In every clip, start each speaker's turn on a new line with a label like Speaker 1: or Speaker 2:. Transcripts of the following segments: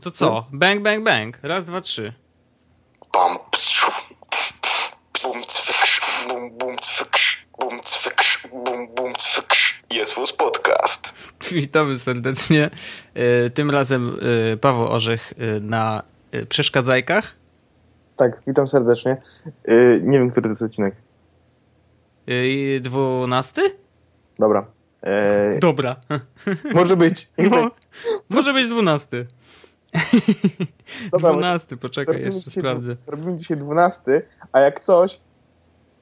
Speaker 1: No to co? Bang, bang, bang. Raz, dwa, trzy.
Speaker 2: Bam, bum, cwyksz, bum, bum, cwyksz, bum, cwyksz, bum, bum, cwyksz. Jest was podcast.
Speaker 1: Witamy serdecznie. E, Tym razem e, Paweł Orzech e, na przeszkadzajkach.
Speaker 3: Tak, witam serdecznie. Yy, nie wiem, który to jest odcinek.
Speaker 1: Dwunasty?
Speaker 3: Dobra. Yy,
Speaker 1: Dobra.
Speaker 3: może być.
Speaker 1: No, może być dwunasty.
Speaker 3: Dobra,
Speaker 1: Dwunasty, poczekaj,
Speaker 3: robimy
Speaker 1: jeszcze
Speaker 3: dzisiaj-
Speaker 1: sprawdzę.
Speaker 3: Robimy dzisiaj 12, a jak coś,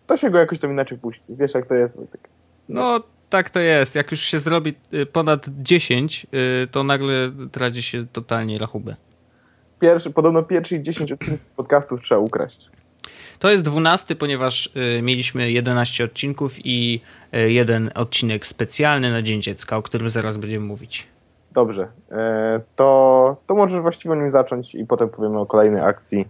Speaker 3: to się go jakoś tam inaczej puści. Wiesz, jak to jest, Wojtek.
Speaker 1: No, tak to jest. Jak już się zrobi e, ponad 10, e, to nagle traci się totalnie rachubę.
Speaker 3: Pierwszy, podobno pierwszych 10 odcinków podcastów trzeba ukraść.
Speaker 1: To jest 12, ponieważ y, mieliśmy 11 odcinków i y, jeden odcinek specjalny na Dzień Dziecka, o którym zaraz będziemy mówić.
Speaker 3: Dobrze. Yy, to, to możesz właściwie o nim zacząć i potem powiemy o kolejnej akcji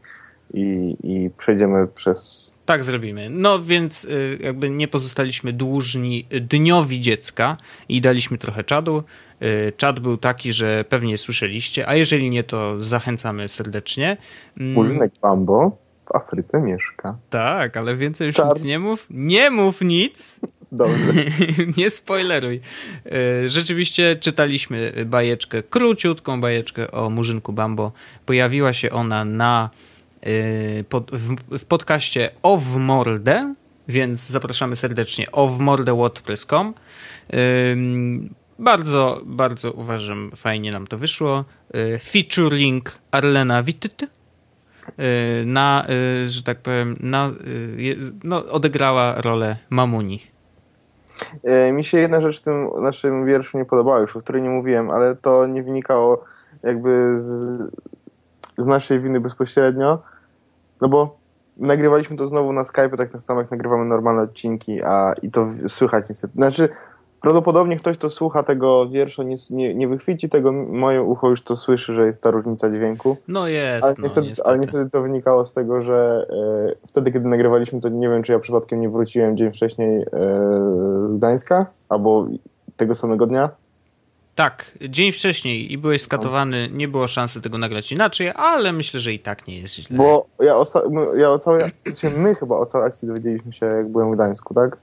Speaker 3: i, i przejdziemy przez...
Speaker 1: Tak zrobimy. No więc y, jakby nie pozostaliśmy dłużni dniowi dziecka i daliśmy trochę czadu. Y, Czad był taki, że pewnie słyszeliście, a jeżeli nie, to zachęcamy serdecznie. Mm,
Speaker 3: Murzynek Bambo w Afryce mieszka.
Speaker 1: Tak, ale więcej już
Speaker 3: Czad.
Speaker 1: nic nie mów. Nie mów nic!
Speaker 3: Dobrze.
Speaker 1: nie spoileruj. E, Rzeczywiście czytaliśmy bajeczkę, króciutką bajeczkę o Murzynku Bambo. Pojawiła się ona na, e, pod, w, w podcaście O w mordę, więc zapraszamy serdecznie o w mordę wordpress.com. Ym, Bardzo, bardzo uważam, fajnie nam to wyszło. E, Featuring Arlena Witty e, na, że tak powiem, na, no, odegrała rolę Mamuni.
Speaker 3: E, Mi się jedna rzecz w tym naszym wierszu nie podobała już, o której nie mówiłem, ale to nie wynikało jakby z, z naszej winy bezpośrednio, no bo nagrywaliśmy to znowu na Skype, tak na samo jak nagrywamy normalne odcinki, a i to słychać niestety. Znaczy, prawdopodobnie ktoś, kto słucha tego wiersza, nie, nie, nie wychwyci tego, moje ucho już to słyszy, że jest ta różnica dźwięku.
Speaker 1: No jest,
Speaker 3: Ale
Speaker 1: no,
Speaker 3: niestety, ale niestety to wynikało z tego, że e, wtedy, kiedy nagrywaliśmy, to nie wiem, czy ja przypadkiem nie wróciłem dzień wcześniej e, z Gdańska, albo tego samego dnia.
Speaker 1: Tak, dzień wcześniej i byłeś skatowany, nie było szansy tego nagrać inaczej, ale myślę, że i tak nie jest źle.
Speaker 3: Bo ja o, ja o całej my chyba o całej akcji dowiedzieliśmy się, jak byłem w Gdańsku, tak?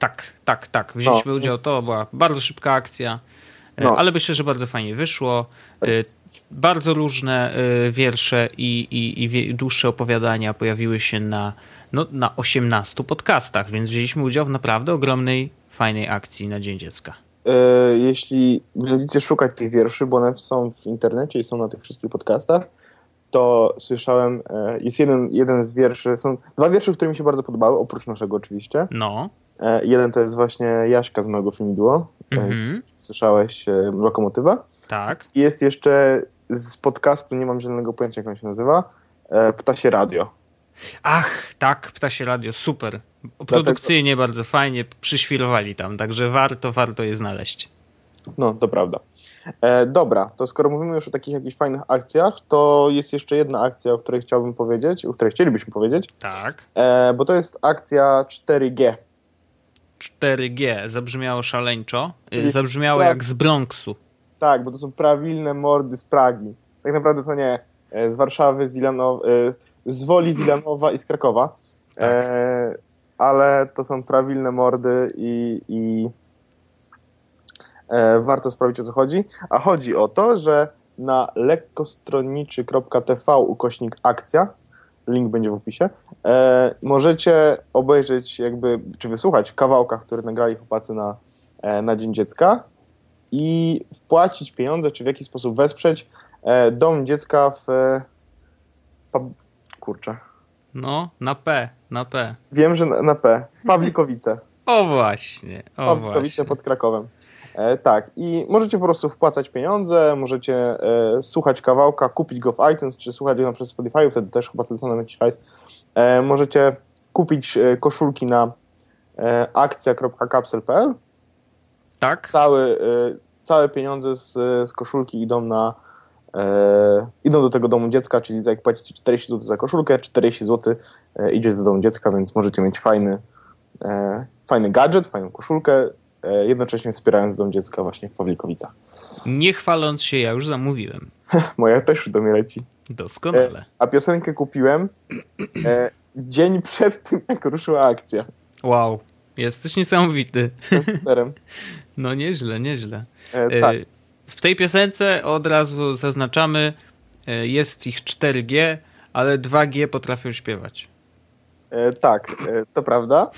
Speaker 1: Tak, tak, tak. Wzięliśmy
Speaker 3: No,
Speaker 1: udział, to była bardzo szybka akcja, e,
Speaker 3: No.
Speaker 1: ale myślę, że bardzo fajnie wyszło. E, Bardzo różne e, wiersze i, i, i dłuższe opowiadania pojawiły się na, no, na 18 podcastach, więc wzięliśmy udział w naprawdę ogromnej, fajnej akcji na Dzień Dziecka.
Speaker 3: Jeśli będziecie szukać tych wierszy, bo one są w internecie i są na tych wszystkich podcastach, to słyszałem, jest jeden, jeden z wierszy, są dwa wiersze, które mi się bardzo podobały, oprócz naszego oczywiście.
Speaker 1: No.
Speaker 3: E, jeden to jest właśnie Jaśka z mojego filmu Duo. E,
Speaker 1: Mhm.
Speaker 3: Słyszałeś e, Lokomotywa?
Speaker 1: Tak.
Speaker 3: I Jest jeszcze z podcastu, nie mam żadnego pojęcia jak on się nazywa, Ptasie Radio.
Speaker 1: Ach, tak, Ptasie Radio, super. Produkcyjnie bardzo fajnie przyświrowali tam, także warto, warto je znaleźć.
Speaker 3: No, to prawda. E, dobra, to skoro mówimy już o takich jakichś fajnych akcjach, to jest jeszcze jedna akcja, o której chciałbym powiedzieć, o której chcielibyśmy powiedzieć,
Speaker 1: Tak.
Speaker 3: e, bo to jest akcja 4G.
Speaker 1: 4G zabrzmiało szaleńczo, y,
Speaker 3: Czyli-
Speaker 1: zabrzmiało
Speaker 3: tak.
Speaker 1: jak z Bronxu.
Speaker 3: Tak, bo to są prawilne mordy z Pragi. Tak naprawdę to nie e, z Warszawy, z, Wilanow, e, z Woli, Wilanowa i z Krakowa. E, ale to są prawilne mordy i, i e, warto sprawdzić o co chodzi. A chodzi o to, że na lekkostronniczy.tv ukośnik akcja, link będzie w opisie, e, możecie obejrzeć jakby, czy wysłuchać kawałka, który nagrali chłopacy na, e, na Dzień Dziecka i wpłacić pieniądze, czy w jakiś sposób wesprzeć e, Dom Dziecka w... E, pa, kurczę.
Speaker 1: No, na P, na P.
Speaker 3: Wiem, że na, na P. Pawlikowice.
Speaker 1: O właśnie, o
Speaker 3: Pawlikowice
Speaker 1: właśnie.
Speaker 3: pod Krakowem. E, tak, i możecie po prostu wpłacać pieniądze, możecie e, słuchać kawałka, kupić go w iTunes, czy słuchać go na przez Spotify, wtedy też chyba dostaną jakiś hajs. E, możecie kupić koszulki na akcja.kapsel.pl.
Speaker 1: Tak?
Speaker 3: Całe, e, całe pieniądze z, z koszulki idą na e, idą do tego domu dziecka, czyli jak płacicie 40 zł za koszulkę, 40 zł idzie do domu dziecka, więc możecie mieć fajny, e, fajny gadżet, fajną koszulkę, jednocześnie wspierając dom dziecka właśnie w Pawlikowicach.
Speaker 1: Nie chwaląc się, ja już zamówiłem.
Speaker 3: Moja też do mnie leci.
Speaker 1: Doskonale.
Speaker 3: A piosenkę kupiłem e, dzień przed tym, jak ruszyła akcja.
Speaker 1: Wow, jesteś niesamowity. No nieźle, nieźle.
Speaker 3: E, tak.
Speaker 1: E, W tej piosence od razu zaznaczamy, e, jest ich 4G, ale 2G potrafią śpiewać.
Speaker 3: E, tak, e, to prawda.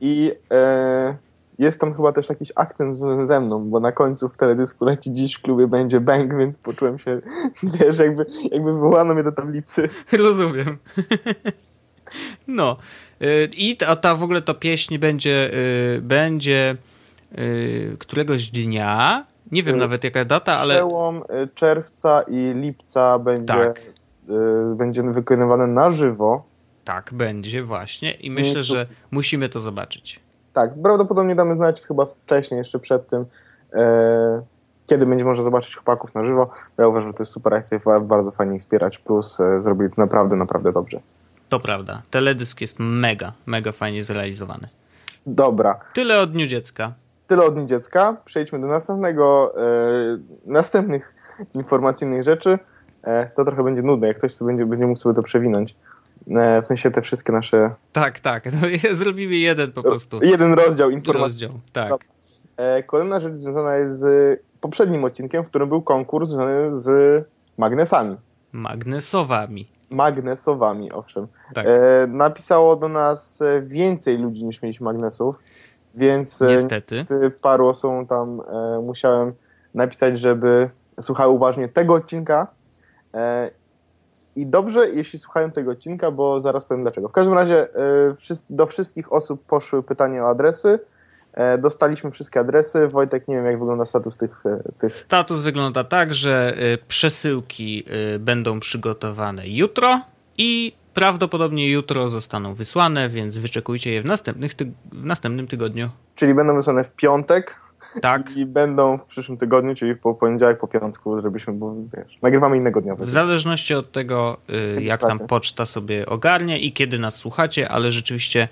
Speaker 3: I e, jest tam chyba też jakiś akcent związany ze mną, bo na końcu w teledysku leci dziś w klubie będzie bang, więc poczułem się, wiesz, jakby, jakby wywołano mnie do tablicy.
Speaker 1: Rozumiem. No. Y, I ta, ta w ogóle to pieśń będzie, y, będzie y, któregoś dnia. Nie wiem nawet jaka data, ale
Speaker 3: Przełom czerwca i lipca będzie,
Speaker 1: Tak.
Speaker 3: będzie wykonywane na żywo.
Speaker 1: tak będzie właśnie. I myślę, że musimy to zobaczyć.
Speaker 3: Tak, prawdopodobnie damy znać chyba wcześniej, jeszcze przed tym, e, kiedy będzie można zobaczyć chłopaków na żywo. Ja uważam, że to jest super akcja, bardzo fajnie ich wspierać, plus e, zrobili to naprawdę, naprawdę dobrze.
Speaker 1: To prawda. Teledysk jest mega, mega fajnie zrealizowany.
Speaker 3: Dobra,
Speaker 1: Tyle o Dniu Dziecka.
Speaker 3: tyle od Dnia Dziecka. Przejdźmy do następnego, e, następnych informacyjnych rzeczy. E, to trochę będzie nudne, jak ktoś sobie będzie, będzie mógł sobie to przewinąć. E, w sensie te wszystkie nasze...
Speaker 1: Tak, tak. No, zrobimy jeden po prostu
Speaker 3: Jeden rozdział informacji.
Speaker 1: rozdział. Tak.
Speaker 3: E, Kolejna rzecz związana jest z poprzednim odcinkiem, w którym był konkurs związany z magnesami.
Speaker 1: Magnesowami.
Speaker 3: Magnesowami, owszem.
Speaker 1: Tak.
Speaker 3: E, napisało do nas więcej ludzi niż mieliśmy magnesów, więc e,
Speaker 1: Niestety.
Speaker 3: niestety paru osobom tam e, musiałem napisać, żeby słuchały uważnie tego odcinka. E, I dobrze, jeśli słuchają tego odcinka, bo zaraz powiem dlaczego. W każdym razie e, do wszystkich osób poszły pytania o adresy. E, dostaliśmy wszystkie adresy. Wojtek, nie wiem jak wygląda status tych, e, tych
Speaker 1: Status wygląda tak, że przesyłki będą przygotowane jutro i prawdopodobnie jutro zostaną wysłane, więc wyczekujcie je w, następnych tyg- w następnym tygodniu.
Speaker 3: czyli będą wysłane w piątek
Speaker 1: Tak.
Speaker 3: i będą w przyszłym tygodniu, czyli po poniedziałek, po piątku, żebyśmy, bo wiesz, nagrywamy innego dnia.
Speaker 1: W zależności od tego, y, jak tam poczta sobie ogarnie i kiedy nas słuchacie, ale rzeczywiście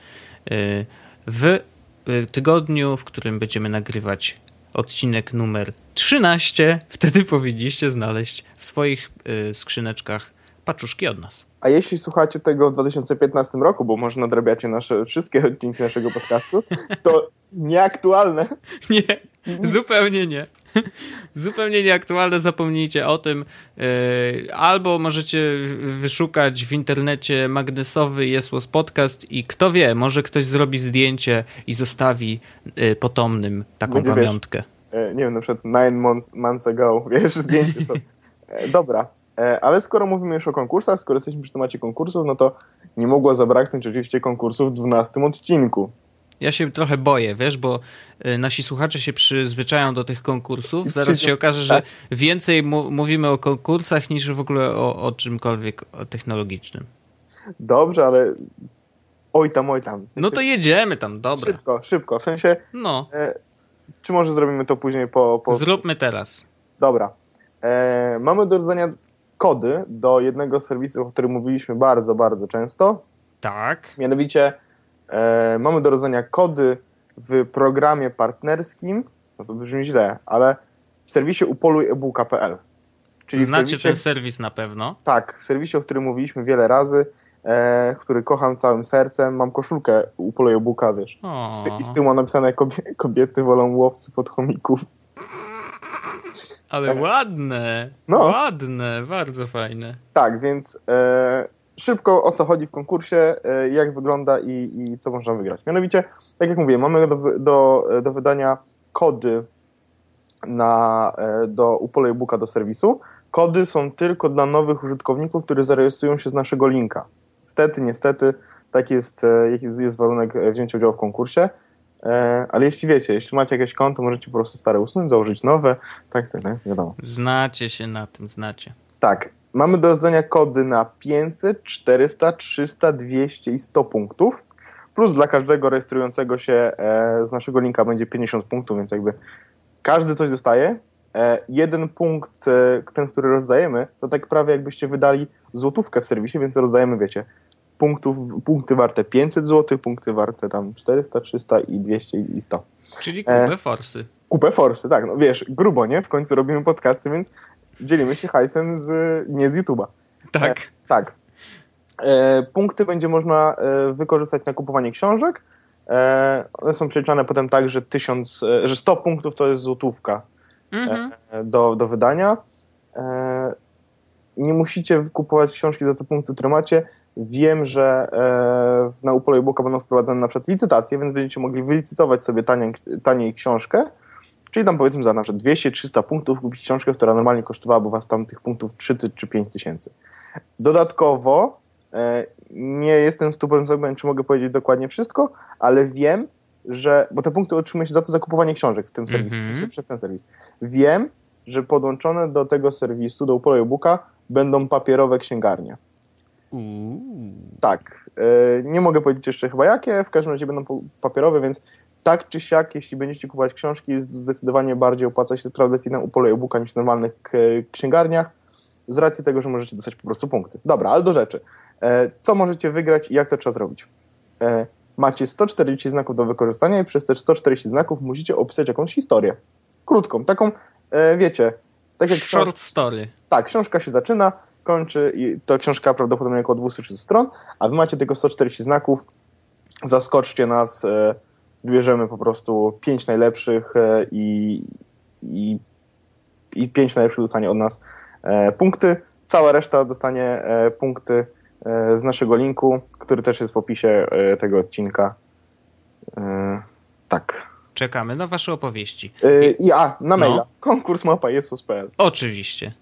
Speaker 1: y, w y, tygodniu, w którym będziemy nagrywać odcinek numer 13, wtedy powinniście znaleźć w swoich y, skrzyneczkach paczuszki od nas.
Speaker 3: A jeśli słuchacie tego w 2015 roku, bo może nadrabiacie nasze wszystkie odcinki naszego podcastu, to nieaktualne.
Speaker 1: Nie, zupełnie nie. Zupełnie nieaktualne, zapomnijcie o tym. Yy, Albo możecie wyszukać w internecie magnesowy Jesłos Podcast i kto wie, może ktoś zrobi zdjęcie i zostawi yy, potomnym taką
Speaker 3: Będzie, wiesz,
Speaker 1: pamiątkę.
Speaker 3: E, nie wiem, na przykład nine months, months ago, wiesz, zdjęcie są. E, dobra, e, ale skoro mówimy już o konkursach, skoro jesteśmy przy temacie konkursów, no to nie mogło zabraknąć oczywiście konkursów w 12 odcinku.
Speaker 1: Ja się trochę boję, wiesz, bo y, nasi słuchacze się przyzwyczają do tych konkursów. Zaraz się okaże, że więcej mu- mówimy o konkursach niż w ogóle o, o czymkolwiek technologicznym.
Speaker 3: Dobrze, ale oj tam, oj tam.
Speaker 1: No to jedziemy tam, dobra.
Speaker 3: Szybko, szybko, w sensie,
Speaker 1: No,
Speaker 3: e, czy może zrobimy to później po... po...
Speaker 1: zróbmy teraz.
Speaker 3: Dobra. E, mamy do rozdania kody do jednego z serwisów, o którym mówiliśmy bardzo, bardzo często.
Speaker 1: Tak.
Speaker 3: Mianowicie e, mamy do rozdania kody w programie partnerskim, no to brzmi źle, ale w serwisie upoluj-ebuka.pl. Czyli
Speaker 1: Znacie
Speaker 3: serwisie,
Speaker 1: ten serwis na pewno.
Speaker 3: Tak, w serwisie, o którym mówiliśmy wiele razy, e, który kocham całym sercem. Mam koszulkę upoluj-ebuka, wiesz.
Speaker 1: O,
Speaker 3: Z ty, I z tyłu mam napisane kobie, kobiety wolą łowcy pod chomików.
Speaker 1: Ale ładne.
Speaker 3: No.
Speaker 1: Ładne, bardzo fajne.
Speaker 3: Tak, więc e, szybko o co chodzi w konkursie, e, jak wygląda i, i co można wygrać. Mianowicie, tak jak mówię, mamy do, do, do wydania kody na, e, do Upolej Booka do serwisu. Kody są tylko dla nowych użytkowników, którzy zarejestrują się z naszego linka. Niestety, niestety, tak jest, e, jest, jest warunek e, wzięcia udziału w konkursie. E, ale jeśli wiecie, jeśli macie jakieś konto, możecie po prostu stare usunąć, założyć nowe. Tak, tak, tak, wiadomo.
Speaker 1: Znacie się na tym, znacie.
Speaker 3: Tak, mamy do rozdania kody na 500, 400, 300, 200 i 100 punktów. Plus dla każdego rejestrującego się e, z naszego linka będzie 50 punktów, więc jakby każdy coś dostaje. E, jeden punkt, ten, który rozdajemy, to tak prawie jakbyście wydali złotówkę w serwisie, więc rozdajemy, wiecie, punktów, punkty warte 500 zł, punkty warte tam 400, 300 i 200 i 100.
Speaker 1: Czyli
Speaker 3: E.
Speaker 1: kupę forsy.
Speaker 3: Kupę forsy, tak, no wiesz, grubo, nie? W końcu robimy podcasty, więc dzielimy się hajsem z, nie z YouTube'a.
Speaker 1: Tak.
Speaker 3: E, tak. E, punkty będzie można e, wykorzystać na kupowanie książek. E, one są przeliczane potem tak, że, tysiąc, e, że 100 punktów to jest złotówka
Speaker 1: Mhm.
Speaker 3: e, do, do wydania. E, nie musicie kupować książki za te punkty, które macie. Wiem, że e, na Upolu e-booka będą wprowadzane na przykład licytacje, więc będziecie mogli wylicytować sobie taniej, taniej książkę, czyli tam powiedzmy za na przykład 200-300 punktów kupić książkę, która normalnie kosztowałaby was tam tych punktów 3 ty- czy 5 tysięcy. Dodatkowo e, nie jestem 100% pewien, czy mogę powiedzieć dokładnie wszystko, ale wiem, że, bo te punkty otrzymuje się za to zakupowanie książek w tym serwisie, w sensie przez ten serwis. Wiem, że podłączone do tego serwisu, do Upolu e-booka będą papierowe księgarnie. Tak. e, Nie mogę powiedzieć jeszcze chyba jakie, w każdym razie będą papierowe, więc tak czy siak, jeśli będziecie kupować książki, zdecydowanie bardziej opłaca się sprawdzać na Upolu e-booka niż w normalnych k- księgarniach, z racji tego, że możecie dostać po prostu punkty. Dobra, ale do rzeczy. E, Co możecie wygrać i jak to trzeba zrobić? E, Macie 140 znaków do wykorzystania i przez te 140 znaków musicie opisać jakąś historię. Krótką, taką, e, wiecie, tak jak
Speaker 1: Short story.
Speaker 3: tak, książka się zaczyna, kończy i ta książka prawdopodobnie około 200 stron, a wy macie tylko 140 znaków. Zaskoczcie nas, e, bierzemy po prostu 5 najlepszych e, i, i, i 5 najlepszych dostanie od nas e, punkty. Cała reszta dostanie punkty z naszego linku, który też jest w opisie tego odcinka. Tak.
Speaker 1: Czekamy na wasze opowieści.
Speaker 3: E, I a, na
Speaker 1: No.
Speaker 3: maila. Konkurs mapa jesus.pl.
Speaker 1: Oczywiście.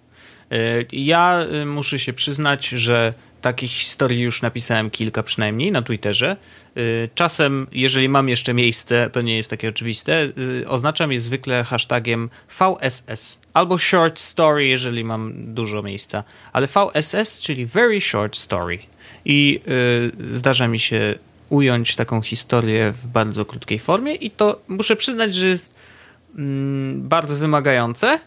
Speaker 1: Y, Ja y, muszę się przyznać, że takich historii już napisałem kilka przynajmniej na Twitterze. Y, Czasem, jeżeli mam jeszcze miejsce, to nie jest takie oczywiste, y, oznaczam je zwykle hashtagiem VSS albo short story, jeżeli mam dużo miejsca, ale VSS, czyli very short story. I y, zdarza mi się ująć taką historię w bardzo krótkiej formie i to muszę przyznać, że jest mm, bardzo wymagające,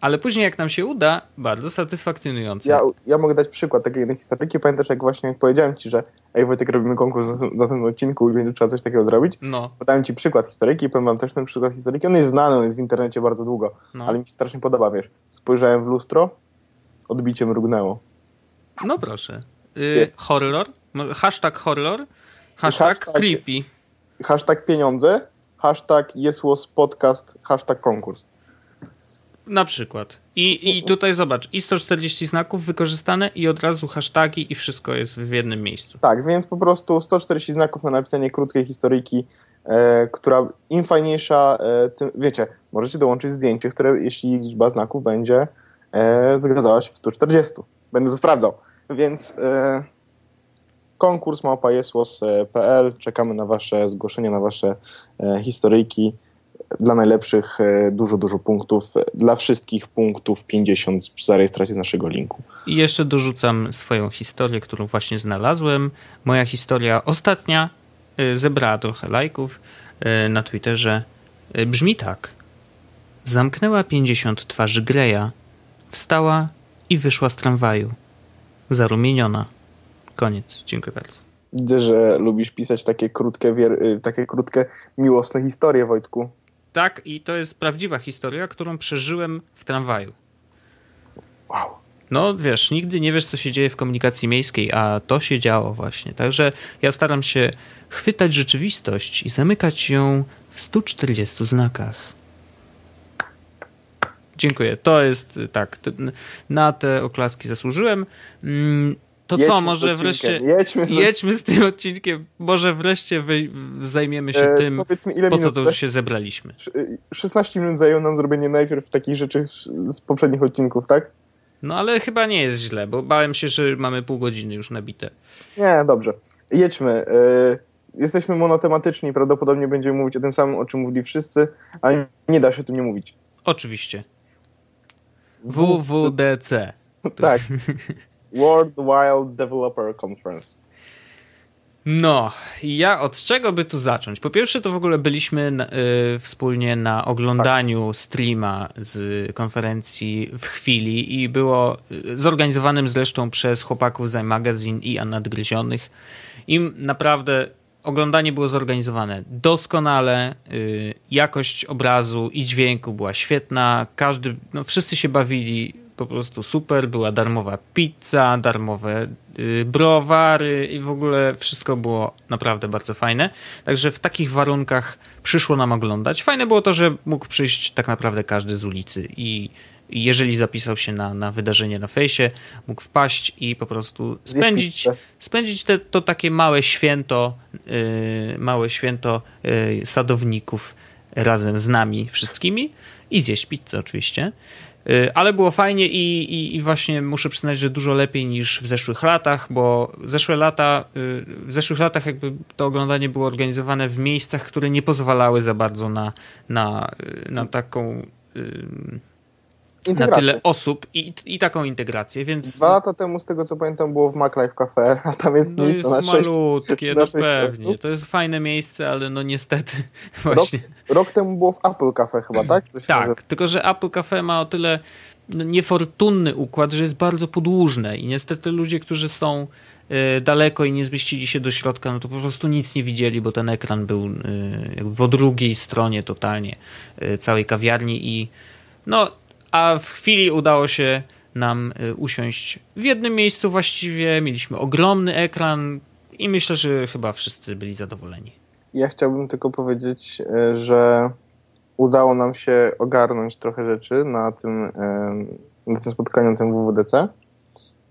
Speaker 1: ale później jak nam się uda, bardzo satysfakcjonujące.
Speaker 3: Ja, ja mogę dać przykład takiej jednej historyki. Pamiętasz, jak właśnie powiedziałem ci, że ej Wojtek, robimy konkurs na, na tym odcinku i będzie trzeba coś takiego zrobić?
Speaker 1: No,
Speaker 3: Podałem ci przykład historyki, powiem wam też ten przykład historyki. On jest znany, on jest w internecie bardzo długo,
Speaker 1: no.
Speaker 3: ale mi się strasznie podoba, wiesz. Spojrzałem w lustro, odbicie mrugnęło.
Speaker 1: no proszę. Y,
Speaker 3: Jest.
Speaker 1: horror? Mo- Hashtag horror? Hashtag
Speaker 3: Hashtag-
Speaker 1: creepy.
Speaker 3: Hashtag pieniądze, hashtag was podcast, hashtag konkurs.
Speaker 1: Na przykład. I, I tutaj zobacz, i 140 znaków wykorzystane i od razu hashtagi i wszystko jest w jednym miejscu.
Speaker 3: Tak, więc po prostu 140 znaków na napisanie krótkiej historyjki, e, która im fajniejsza, e, tym, wiecie, możecie dołączyć zdjęcie, które jeśli liczba znaków będzie e, zgadzała się w 140. Będę to sprawdzał. Więc e, konkurs małpa.jesłos.pl czekamy na wasze zgłoszenia, na wasze e, historyjki. Dla najlepszych e, dużo, dużo punktów. Dla wszystkich punktów 50 przy zarejestracji z naszego linku.
Speaker 1: I jeszcze dorzucam swoją historię, którą właśnie znalazłem. Moja historia ostatnia y, zebrała trochę lajków y, na Twitterze. Brzmi tak. Zamknęła 50 twarzy Greya, wstała i wyszła z tramwaju. Zarumieniona. Koniec. Dziękuję bardzo.
Speaker 3: Widzę, że lubisz pisać takie krótkie, y, takie krótkie, miłosne historie, Wojtku.
Speaker 1: Tak, i to jest prawdziwa historia, którą przeżyłem w tramwaju.
Speaker 3: Wow.
Speaker 1: No wiesz, nigdy nie wiesz, co się dzieje w komunikacji miejskiej, a to się działo właśnie. Także ja staram się chwytać rzeczywistość i zamykać ją w 140 znakach. Dziękuję. To jest tak. Na te oklaski zasłużyłem. To
Speaker 3: Jedźmy
Speaker 1: co, może wreszcie.
Speaker 3: Jedźmy z...
Speaker 1: Jedźmy z tym odcinkiem. Może wreszcie wy... zajmiemy się
Speaker 3: E,
Speaker 1: tym,
Speaker 3: Powiedz mi, ile
Speaker 1: po co tu się zebraliśmy.
Speaker 3: Y, 16 minut zajęło nam zrobienie najpierw takich rzeczy z- poprzednich odcinków, tak?
Speaker 1: No ale chyba nie jest źle, bo bałem się, że mamy pół godziny już nabite.
Speaker 3: Nie, dobrze. Jedźmy. Y, Jesteśmy monotematyczni, prawdopodobnie będziemy mówić o tym samym, o czym mówili wszyscy, ale nie da się tu nie mówić.
Speaker 1: Oczywiście. WWDC.
Speaker 3: Tak. World Wild Developer Conference.
Speaker 1: No, ja od czego by tu zacząć? Po pierwsze, to w ogóle byliśmy na, y, wspólnie na oglądaniu streama z konferencji w chwili i było y, zorganizowanym zresztą przez chłopaków z Magazine i Nadgryzionych. Im naprawdę oglądanie było zorganizowane doskonale, y, jakość obrazu i dźwięku była świetna, każdy, no wszyscy się bawili po prostu super, była darmowa pizza, darmowe y, browary i w ogóle wszystko było naprawdę bardzo fajne. Także w takich warunkach przyszło nam oglądać. Fajne było to, że mógł przyjść tak naprawdę każdy z ulicy i jeżeli zapisał się na, na wydarzenie na fejsie, mógł wpaść i po prostu spędzić, spędzić te, to takie małe święto, yy, małe święto yy, sadowników razem z nami wszystkimi i zjeść pizzę oczywiście. Yy, Ale było fajnie i, i, i właśnie muszę przyznać, że dużo lepiej niż w zeszłych latach, bo zeszłe lata, yy, w zeszłych latach jakby to oglądanie było organizowane w miejscach, które nie pozwalały za bardzo na, na, yy, na taką yy, na tyle osób i, i taką integrację, więc
Speaker 3: Dwa lata temu, z tego co pamiętam, było w MacLife Cafe, a tam jest
Speaker 1: no
Speaker 3: miejsce
Speaker 1: jest
Speaker 3: na
Speaker 1: malutkie, no
Speaker 3: sześć
Speaker 1: pewnie.
Speaker 3: osób.
Speaker 1: To jest fajne miejsce, ale no niestety właśnie.
Speaker 3: Rok temu było w Apple Cafe chyba, tak? Coś się nazywa.
Speaker 1: Tak, tylko że Apple Cafe ma o tyle no, niefortunny układ, że jest bardzo podłużne i niestety ludzie, którzy są e, daleko i nie zmieścili się do środka, no to po prostu nic nie widzieli, bo ten ekran był e, jakby po drugiej stronie totalnie e, całej kawiarni i no, a w chwili udało się nam e, usiąść w jednym miejscu właściwie, mieliśmy ogromny ekran i myślę, że chyba wszyscy byli zadowoleni.
Speaker 3: Ja chciałbym tylko powiedzieć, e, że udało nam się ogarnąć trochę rzeczy na tym, e, na tym spotkaniu, na tym WWDC.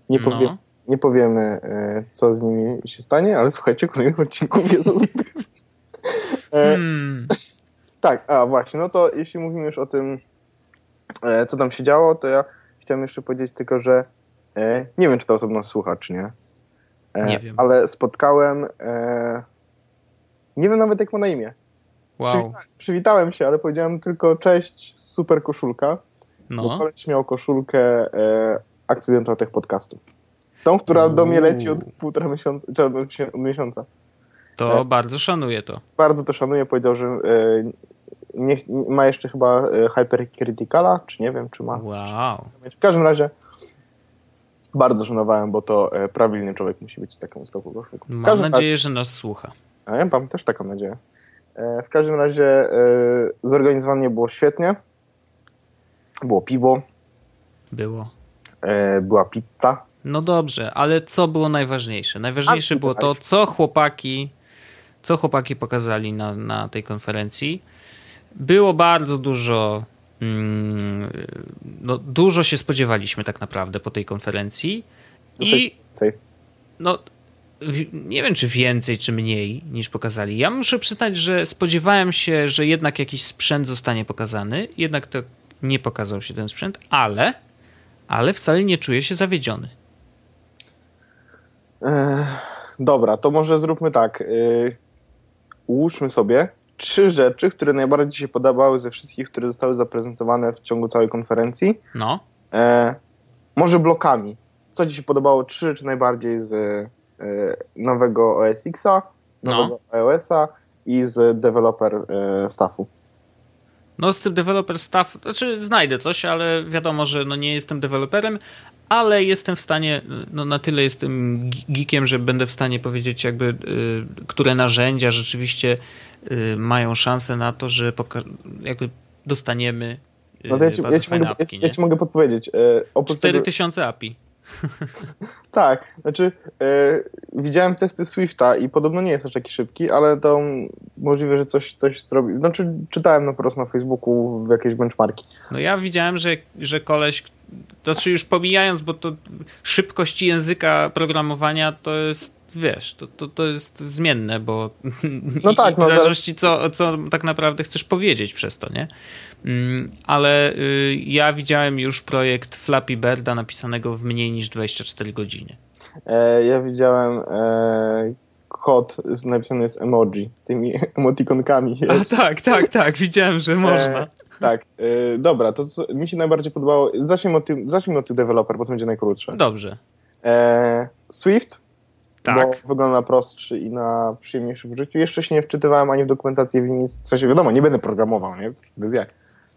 Speaker 3: Nie,
Speaker 1: No.
Speaker 3: powie, nie powiemy, co z nimi się stanie, ale słuchajcie kolejnych odcinków Jezus. E,
Speaker 1: Hmm.
Speaker 3: Tak, a właśnie, no to jeśli mówimy już o tym, co tam się działo, to ja chciałem jeszcze powiedzieć tylko, że e, nie wiem, czy to osobno słucha, czy nie. E,
Speaker 1: Nie wiem.
Speaker 3: Ale spotkałem, e, nie wiem nawet jak ma na imię.
Speaker 1: Wow.
Speaker 3: Przywita- przywitałem się, ale powiedziałem tylko cześć, super koszulka, bo
Speaker 1: No.
Speaker 3: koleś miał koszulkę e, Accidental Tech Podcastu. Tą, która do mnie leci od półtora miesiąca, czy od miesiąca.
Speaker 1: To
Speaker 3: E.
Speaker 1: bardzo szanuję to.
Speaker 3: bardzo to szanuję. Powiedział, że e, nie, ma jeszcze chyba e, Hypercriticala, czy nie wiem, czy ma.
Speaker 1: Wow.
Speaker 3: W każdym razie bardzo szanowałem, bo to e, prawilny człowiek musi być z taką stopą koszulką.
Speaker 1: Mam
Speaker 3: każdym
Speaker 1: nadzieję, że nas słucha.
Speaker 3: A ja mam też taką nadzieję. E, w każdym razie e, zorganizowanie było świetnie. Było piwo,
Speaker 1: Było.
Speaker 3: była pizza.
Speaker 1: No dobrze, ale co było najważniejsze? Najważniejsze
Speaker 3: A,
Speaker 1: było to, co chłopaki, co chłopaki pokazali na, na tej konferencji. Było bardzo dużo. Mm, no, dużo się spodziewaliśmy tak naprawdę po tej konferencji. I
Speaker 3: Cej.
Speaker 1: no, nie wiem, czy więcej, czy mniej niż pokazali. Ja muszę przyznać, że spodziewałem się, że jednak jakiś sprzęt zostanie pokazany. Jednak to nie pokazał się ten sprzęt, ale, ale wcale nie czuję się zawiedziony.
Speaker 3: E, dobra, to może zróbmy tak. E, ułóżmy sobie trzy rzeczy, które najbardziej się podobały ze wszystkich, które zostały zaprezentowane w ciągu całej konferencji.
Speaker 1: No,
Speaker 3: E, może blokami. Co Ci się podobało trzy rzeczy najbardziej z e, nowego OS X-a, nowego iOS-a i z developer e, staffu?
Speaker 1: no z tym developer stuff, znaczy znajdę coś, ale wiadomo, że no nie jestem deweloperem, ale jestem w stanie, no na tyle jestem geekiem, że będę w stanie powiedzieć jakby, y, które narzędzia rzeczywiście mają szansę na to, że jakby dostaniemy y,
Speaker 3: No to ja Ci,
Speaker 1: bardzo
Speaker 3: ja ci, mogę, ja,
Speaker 1: apki,
Speaker 3: ja
Speaker 1: nie?
Speaker 3: ci mogę podpowiedzieć. E, oprócz tego,
Speaker 1: 4000 API.
Speaker 3: tak, znaczy e, widziałem testy Swifta i podobno nie jest aż taki szybki, ale to możliwe, że coś, coś zrobi. Znaczy czytałem po prostu na Facebooku w jakieś benchmarki.
Speaker 1: No ja widziałem, że, że koleś, to znaczy już pomijając, bo to szybkość języka programowania to jest, wiesz, to, to, to jest zmienne, bo
Speaker 3: No
Speaker 1: i-
Speaker 3: tak,
Speaker 1: w
Speaker 3: no, ale-
Speaker 1: zależności co, co tak naprawdę chcesz powiedzieć przez to, nie? Mm, Ale y, ja widziałem już projekt Flappy Birda napisanego w mniej niż 24 godziny.
Speaker 3: E, ja widziałem e, kod napisany z emoji, tymi emotikonkami.
Speaker 1: A tak, tak, tak, widziałem, że można.
Speaker 3: E, tak, e, dobra, to co mi się najbardziej podobało, zacznijmy od, tym, zacznijmy od tych deweloper, bo to będzie najkrótsze.
Speaker 1: Dobrze.
Speaker 3: E, Swift,
Speaker 1: Tak.
Speaker 3: bo wygląda na prostszy i na przyjemniejszy w życiu. Jeszcze się nie wczytywałem ani w dokumentację, w nic. W sensie wiadomo, nie będę programował, nie? Bez jak.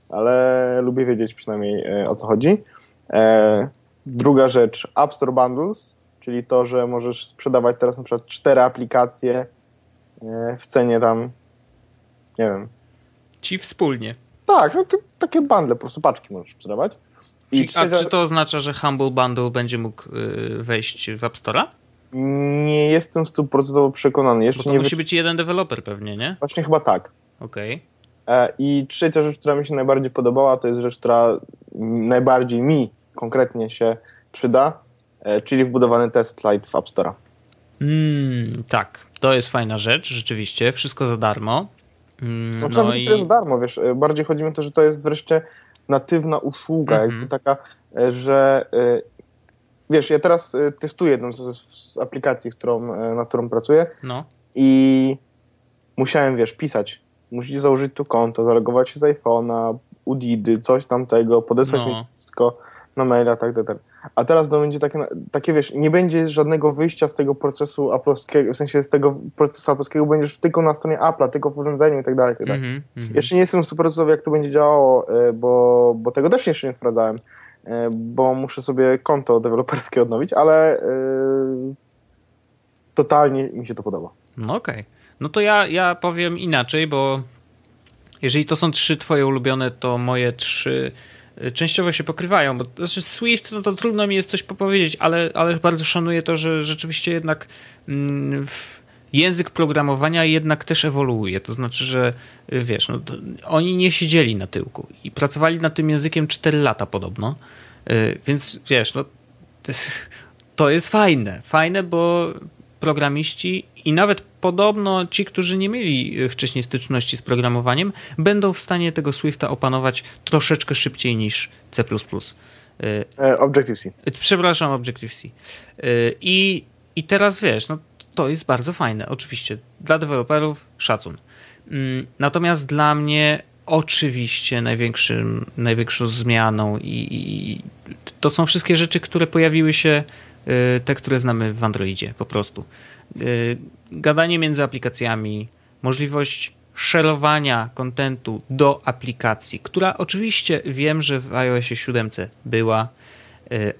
Speaker 3: Ale lubię wiedzieć przynajmniej e, o co chodzi. E, druga rzecz, App Store Bundles, czyli to, że możesz sprzedawać teraz na przykład cztery aplikacje e, w cenie tam, nie wiem,
Speaker 1: Ci wspólnie.
Speaker 3: tak, no to takie bundle, po prostu paczki możesz sprzedawać. I
Speaker 1: Czyli, a czy to oznacza, że Humble Bundle będzie mógł y, wejść w App Store'a?
Speaker 3: Nie jestem stuprocentowo przekonany.
Speaker 1: Bo
Speaker 3: Jeszcze
Speaker 1: to
Speaker 3: nie
Speaker 1: musi
Speaker 3: wy...
Speaker 1: być jeden deweloper pewnie, nie?
Speaker 3: Właśnie chyba tak.
Speaker 1: Okej.
Speaker 3: E, I trzecia rzecz, która mi się najbardziej podobała, to jest rzecz, która najbardziej mi konkretnie się przyda, e, czyli wbudowany test light w App Store'a.
Speaker 1: Mm, tak, to jest fajna rzecz, rzeczywiście. Wszystko za darmo. Mm,
Speaker 3: No,
Speaker 1: no i
Speaker 3: to jest darmo, wiesz, e, bardziej chodzi mi o to, że to jest wreszcie natywna usługa,
Speaker 1: Mhm.
Speaker 3: jakby taka, e, że wiesz, ja teraz e, testuję jedną z, z aplikacji, którą, e, na którą pracuję
Speaker 1: no.
Speaker 3: i musiałem, wiesz, pisać. Musicie założyć tu konto, zalogować się z iPhone'a, Udidy, coś tamtego, podesłać
Speaker 1: No.
Speaker 3: mi wszystko na maila, tak, tak, tak. A teraz to będzie takie, takie, wiesz, nie będzie żadnego wyjścia z tego procesu aplowskiego, w sensie z tego procesu aplowskiego, będziesz tylko na stronie Apple'a, tylko w urządzeniu i tak dalej, tak dalej.
Speaker 1: Mhm, mhm.
Speaker 3: Jeszcze nie jestem super jak to będzie działało, e, bo, bo tego też jeszcze nie sprawdzałem, bo muszę sobie konto deweloperskie odnowić, ale e, totalnie mi się to podoba.
Speaker 1: No okej. No to ja, ja powiem inaczej, bo jeżeli to są trzy twoje ulubione, to moje trzy y, częściowo się pokrywają, bo znaczy Swift, no to trudno mi jest coś popowiedzieć, ale, ale bardzo szanuję to, że rzeczywiście jednak mm, w język programowania jednak też ewoluuje. To znaczy, że y, wiesz, no, oni nie siedzieli na tyłku i pracowali nad tym językiem 4 lata podobno, Y, więc wiesz, no to jest fajne. Fajne, bo programiści i nawet podobno ci, którzy nie mieli y, wcześniej styczności z programowaniem, będą w stanie tego Swifta opanować troszeczkę szybciej niż C.
Speaker 3: E, Objective-C.
Speaker 1: Przepraszam, Objective-C. I, I teraz wiesz, no to jest bardzo fajne. Oczywiście dla deweloperów szacun. Mm, Natomiast dla mnie oczywiście największym, największą zmianą i, i to są wszystkie rzeczy, które pojawiły się, y, te, które znamy w Androidzie po prostu. Y, Gadanie między aplikacjami, możliwość szerowania kontentu do aplikacji, która oczywiście wiem, że w iOSie 7 była,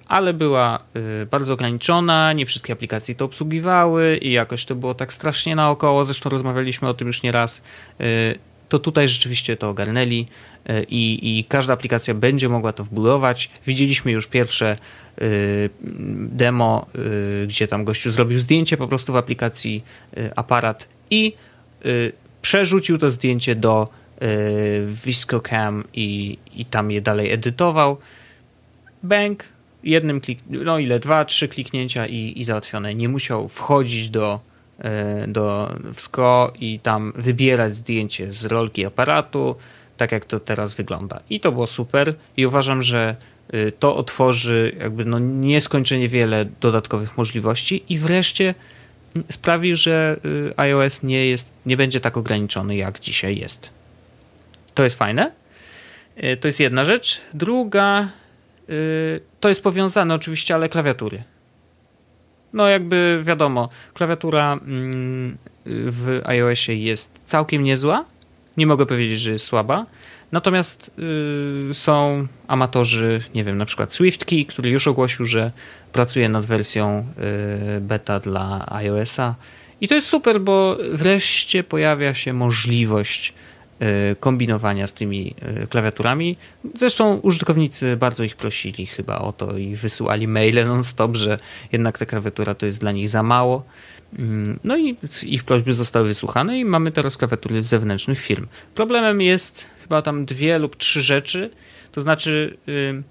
Speaker 1: ale była y, bardzo ograniczona, nie wszystkie aplikacje to obsługiwały i jakoś to było tak strasznie naokoło, zresztą rozmawialiśmy o tym już nieraz, y, to tutaj rzeczywiście to ogarnęli y, i, i każda aplikacja będzie mogła to wbudować. Widzieliśmy już pierwsze y, demo, y, gdzie tam gościu zrobił zdjęcie po prostu w aplikacji y, aparat i y, przerzucił to zdjęcie do y, ViscoCam i, i tam je dalej edytował. Bank, jednym klik, no ile, dwa, trzy kliknięcia i, i załatwione. Nie musiał wchodzić do, e, do WSCO i tam wybierać zdjęcie z rolki aparatu, tak jak to teraz wygląda. I to było super i uważam, że y, to otworzy jakby no nieskończenie wiele dodatkowych możliwości i wreszcie mm, sprawi, że y, iOS nie jest, nie będzie tak ograniczony jak dzisiaj jest. To jest fajne. Y, To jest jedna rzecz. Druga to jest powiązane oczywiście, ale klawiatury. No jakby wiadomo, klawiatura mm, w iOSie jest całkiem niezła. Nie mogę powiedzieć, że jest słaba. Natomiast y, są amatorzy, nie wiem, na przykład SwiftKey, który już ogłosił, że pracuje nad wersją y, beta dla iOSa. I to jest super, bo wreszcie pojawia się możliwość kombinowania z tymi y, klawiaturami. Zresztą użytkownicy bardzo ich prosili chyba o to i wysyłali maile non-stop, że jednak ta klawiatura to jest dla nich za mało. Mm, No i ich prośby zostały wysłuchane i mamy teraz klawiatury z zewnętrznych firm. Problemem jest chyba tam dwie lub trzy rzeczy. To znaczy, y,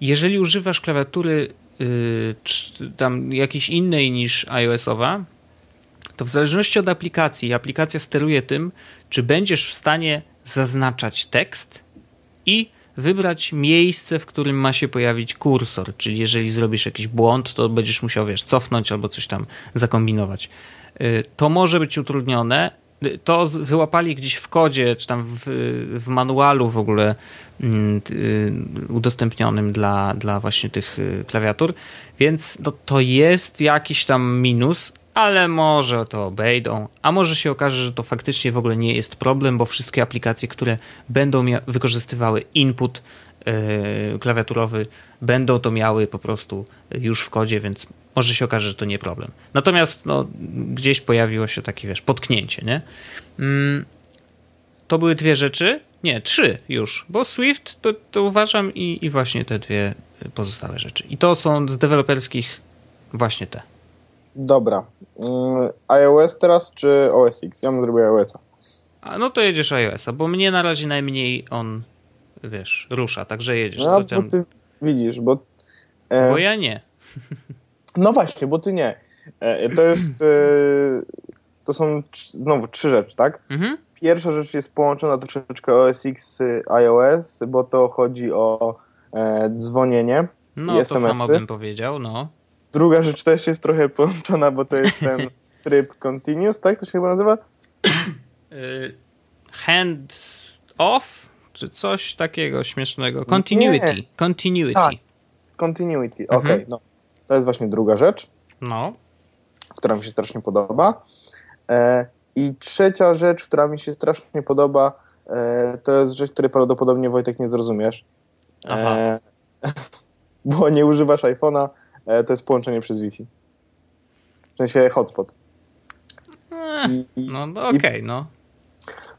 Speaker 1: jeżeli używasz klawiatury y, tam jakiejś innej niż iOS-owa, to w zależności od aplikacji, aplikacja steruje tym, czy będziesz w stanie zaznaczać tekst i wybrać miejsce, w którym ma się pojawić kursor. Czyli jeżeli zrobisz jakiś błąd, to będziesz musiał, wiesz, cofnąć albo coś tam zakombinować. Y, To może być utrudnione. Y, To wyłapali gdzieś w kodzie, czy tam w, w manualu w ogóle mm, y, udostępnionym dla, dla właśnie tych klawiatur, więc no, to jest jakiś tam minus, ale może to obejdą, a może się okaże, że to faktycznie w ogóle nie jest problem, bo wszystkie aplikacje, które będą wykorzystywały input yy, klawiaturowy, będą to miały po prostu już w kodzie, więc może się okaże, że to nie problem. Natomiast no, gdzieś pojawiło się takie, wiesz, potknięcie, nie? Mm, to były dwie rzeczy. Nie, trzy już, bo Swift to, to uważam i, i właśnie te dwie pozostałe rzeczy. I to są z deweloperskich właśnie te.
Speaker 3: Dobra. Mm, iOS teraz czy OS X? Ja bym zrobił iOS-a.
Speaker 1: A no to jedziesz iOS-a, bo mnie na razie najmniej on, wiesz, rusza, także jedziesz.
Speaker 3: No,
Speaker 1: tam-
Speaker 3: ty widzisz, bo... E,
Speaker 1: Bo ja nie.
Speaker 3: No właśnie, bo ty nie. E, to jest... E, to są znowu trzy rzeczy, tak?
Speaker 1: Mhm.
Speaker 3: Pierwsza rzecz jest połączona troszeczkę OS X z iOS, bo to chodzi o e, dzwonienie.
Speaker 1: No
Speaker 3: I
Speaker 1: to samo bym powiedział, no.
Speaker 3: Druga rzecz też jest trochę połączona, bo to jest ten tryb continuous, tak? To się chyba nazywa?
Speaker 1: Y, hands off, czy coś takiego śmiesznego. Continuity. Continuity.
Speaker 3: Tak. Continuity, okej.
Speaker 1: Mhm.
Speaker 3: no. To jest właśnie druga rzecz,
Speaker 1: No.
Speaker 3: która mi się strasznie podoba. E, I trzecia rzecz, która mi się strasznie podoba, e, to jest rzecz, której prawdopodobnie Wojtek nie zrozumiesz.
Speaker 1: Aha.
Speaker 3: E, bo nie używasz iPhone'a, to jest połączenie przez Wi-Fi. W sensie hotspot.
Speaker 1: Eh,
Speaker 3: I,
Speaker 1: no no okej, no.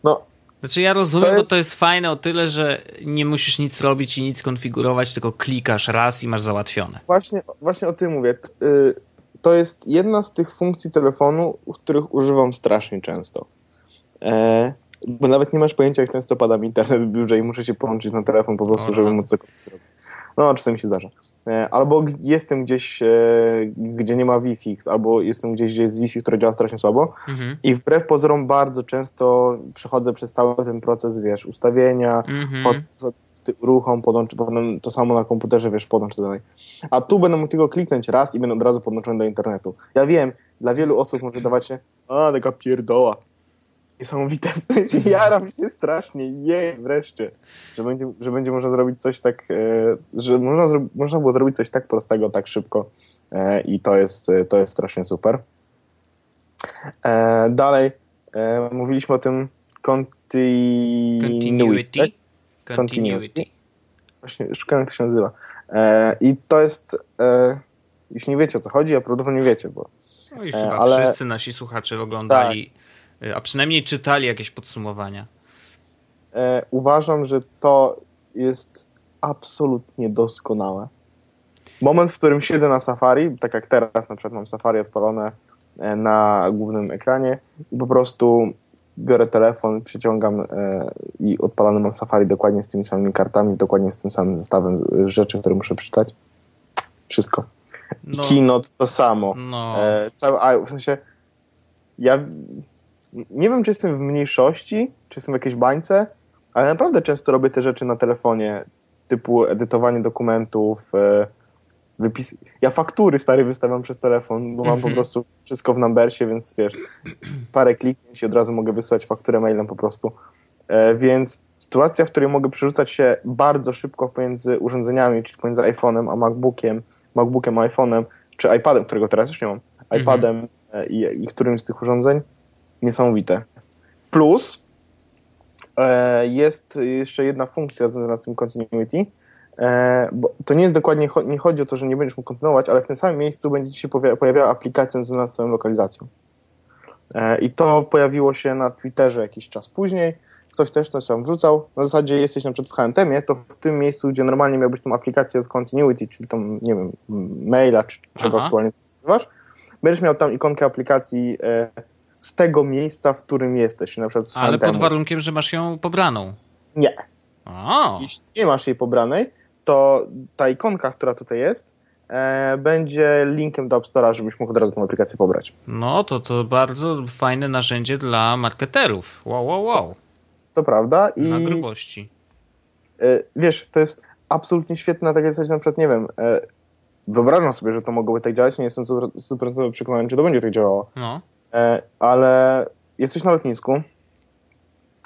Speaker 3: no,
Speaker 1: Znaczy ja rozumiem,
Speaker 3: To
Speaker 1: bo
Speaker 3: jest-
Speaker 1: to jest fajne o tyle, że nie musisz nic robić i nic konfigurować, tylko klikasz raz i masz załatwione.
Speaker 3: Właśnie, właśnie o tym mówię. Y, To jest jedna z tych funkcji telefonu, których używam strasznie często. E, bo nawet nie masz pojęcia, jak często pada mi internet w biurze i muszę się połączyć na telefon po prostu,
Speaker 1: O,
Speaker 3: żeby
Speaker 1: no.
Speaker 3: móc cokolwiek zrobić. No, czasem się zdarza. E, albo jestem gdzieś, e, gdzie nie ma Wi-Fi, albo jestem gdzieś, gdzie jest Wi-Fi, które działa strasznie słabo.
Speaker 1: Mhm.
Speaker 3: I wbrew pozorom bardzo często przechodzę przez cały ten proces, wiesz, ustawienia,
Speaker 1: Mhm.
Speaker 3: pod, z, ruchom, podłącz, potem to samo na komputerze, wiesz, podłącz to dalej. A tu będę mógł tylko kliknąć raz i będę od razu podłączony do internetu. Ja wiem, dla wielu osób może dawać się, a taka pierdoła. Niesamowite, w sensie jaram się strasznie, jej, wreszcie, że będzie, że będzie można zrobić coś tak, e, że można, można było zrobić coś tak prostego, tak szybko e, i to jest, e, to jest strasznie super. Dalej, mówiliśmy o tym continuity.
Speaker 1: Continuity.
Speaker 3: tak?
Speaker 1: Continuity.
Speaker 3: Właśnie szukałem, jak to się nazywa. I to jest, jeśli nie wiecie o co chodzi, a prawdopodobnie wiecie, bo
Speaker 1: No i chyba
Speaker 3: ale- Tak.
Speaker 1: wszyscy nasi słuchacze oglądali, y, a przynajmniej czytali jakieś podsumowania.
Speaker 3: e, uważam, że to jest absolutnie doskonałe. Moment, w którym siedzę na Safari, tak jak teraz na przykład mam Safari odpalone e, na głównym ekranie i po prostu biorę telefon, przyciągam e, i odpalony mam Safari dokładnie z tymi samymi kartami, dokładnie z tym samym zestawem rzeczy, które muszę przeczytać. Wszystko.
Speaker 1: No,
Speaker 3: Keynote to samo.
Speaker 1: no.
Speaker 3: E, cały, a, w sensie, ja nie wiem, czy jestem w mniejszości, czy jestem w jakiejś bańce, ale naprawdę często robię te rzeczy na telefonie, typu edytowanie dokumentów, e, wypis... Ja faktury stary wystawiam przez telefon, bo mam po
Speaker 1: Mhm.
Speaker 3: prostu wszystko w numbersie, więc wiesz, parę kliknięć i od razu mogę wysłać fakturę mailem po prostu. E, więc sytuacja, w której mogę przerzucać się bardzo szybko pomiędzy urządzeniami, czyli pomiędzy iPhone'em a MacBookiem, MacBookiem a iPhone'em, czy iPadem, którego teraz już nie mam,
Speaker 1: Mhm.
Speaker 3: iPadem e, i, i którymś z tych urządzeń, niesamowite. Plus e, jest jeszcze jedna funkcja związana z tym continuity, e, bo to nie jest dokładnie, nie chodzi o to, że nie będziesz mógł kontynuować, ale w tym samym miejscu będzie ci się powia- pojawiała aplikacja związana z twoją lokalizacją. E, I to pojawiło się na Twitterze jakiś czas później. Ktoś też coś tam wrzucał. Na zasadzie jesteś na przykład w HNTM-ie, to w tym miejscu, gdzie normalnie miałbyś tą aplikację od Continuity, czyli tą, nie wiem, maila, czy czego
Speaker 1: Aha.
Speaker 3: aktualnie używasz, będziesz miał tam ikonkę aplikacji e, z tego miejsca, w którym jesteś, na przykład z
Speaker 1: Ale pod warunkiem, że masz ją pobraną.
Speaker 3: Nie.
Speaker 1: O,
Speaker 3: Jeśli nie masz jej pobranej, to ta ikonka, która tutaj jest, e, będzie linkiem do App Store'a, żebyś mógł od razu tą aplikację pobrać.
Speaker 1: no to to bardzo fajne narzędzie dla marketerów. Wow, wow, wow.
Speaker 3: To prawda. I
Speaker 1: Na grubości.
Speaker 3: e, wiesz, to jest absolutnie świetne takiej zasadzie, na przykład, nie wiem, e, wyobrażam sobie, że to mogłoby tak działać, nie jestem super przekonany, czy to będzie tak działało,
Speaker 1: No.
Speaker 3: E, ale jesteś na lotnisku,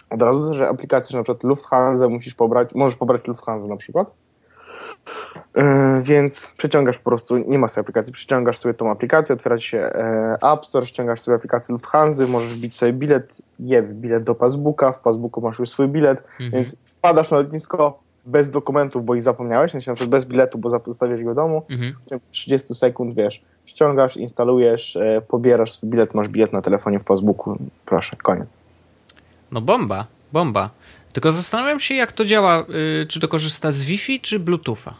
Speaker 3: od razu też, że aplikacje, że na przykład Lufthansa musisz pobrać, możesz pobrać Lufthansa na przykład, E, Więc przeciągasz po prostu, nie ma sobie aplikacji, przeciągasz sobie tą aplikację, otwiera się e, App Store, ściągasz sobie aplikację Lufthansa, możesz bić sobie bilet, je bilet do Passbooka, w Passbooku masz już swój bilet,
Speaker 1: Mhm.
Speaker 3: więc wpadasz na lotnisko bez dokumentów, bo ich zapomniałeś, na przykład bez biletu, bo zostawiasz go w domu,
Speaker 1: Mhm.
Speaker 3: w ciągu 30 sekund, wiesz, ściągasz, instalujesz, e, pobierasz swój bilet, masz bilet na telefonie w Passbooku, proszę, koniec.
Speaker 1: No bomba, bomba. Tylko zastanawiam się, jak to działa, y, czy to korzysta z Wi-Fi, czy Bluetootha.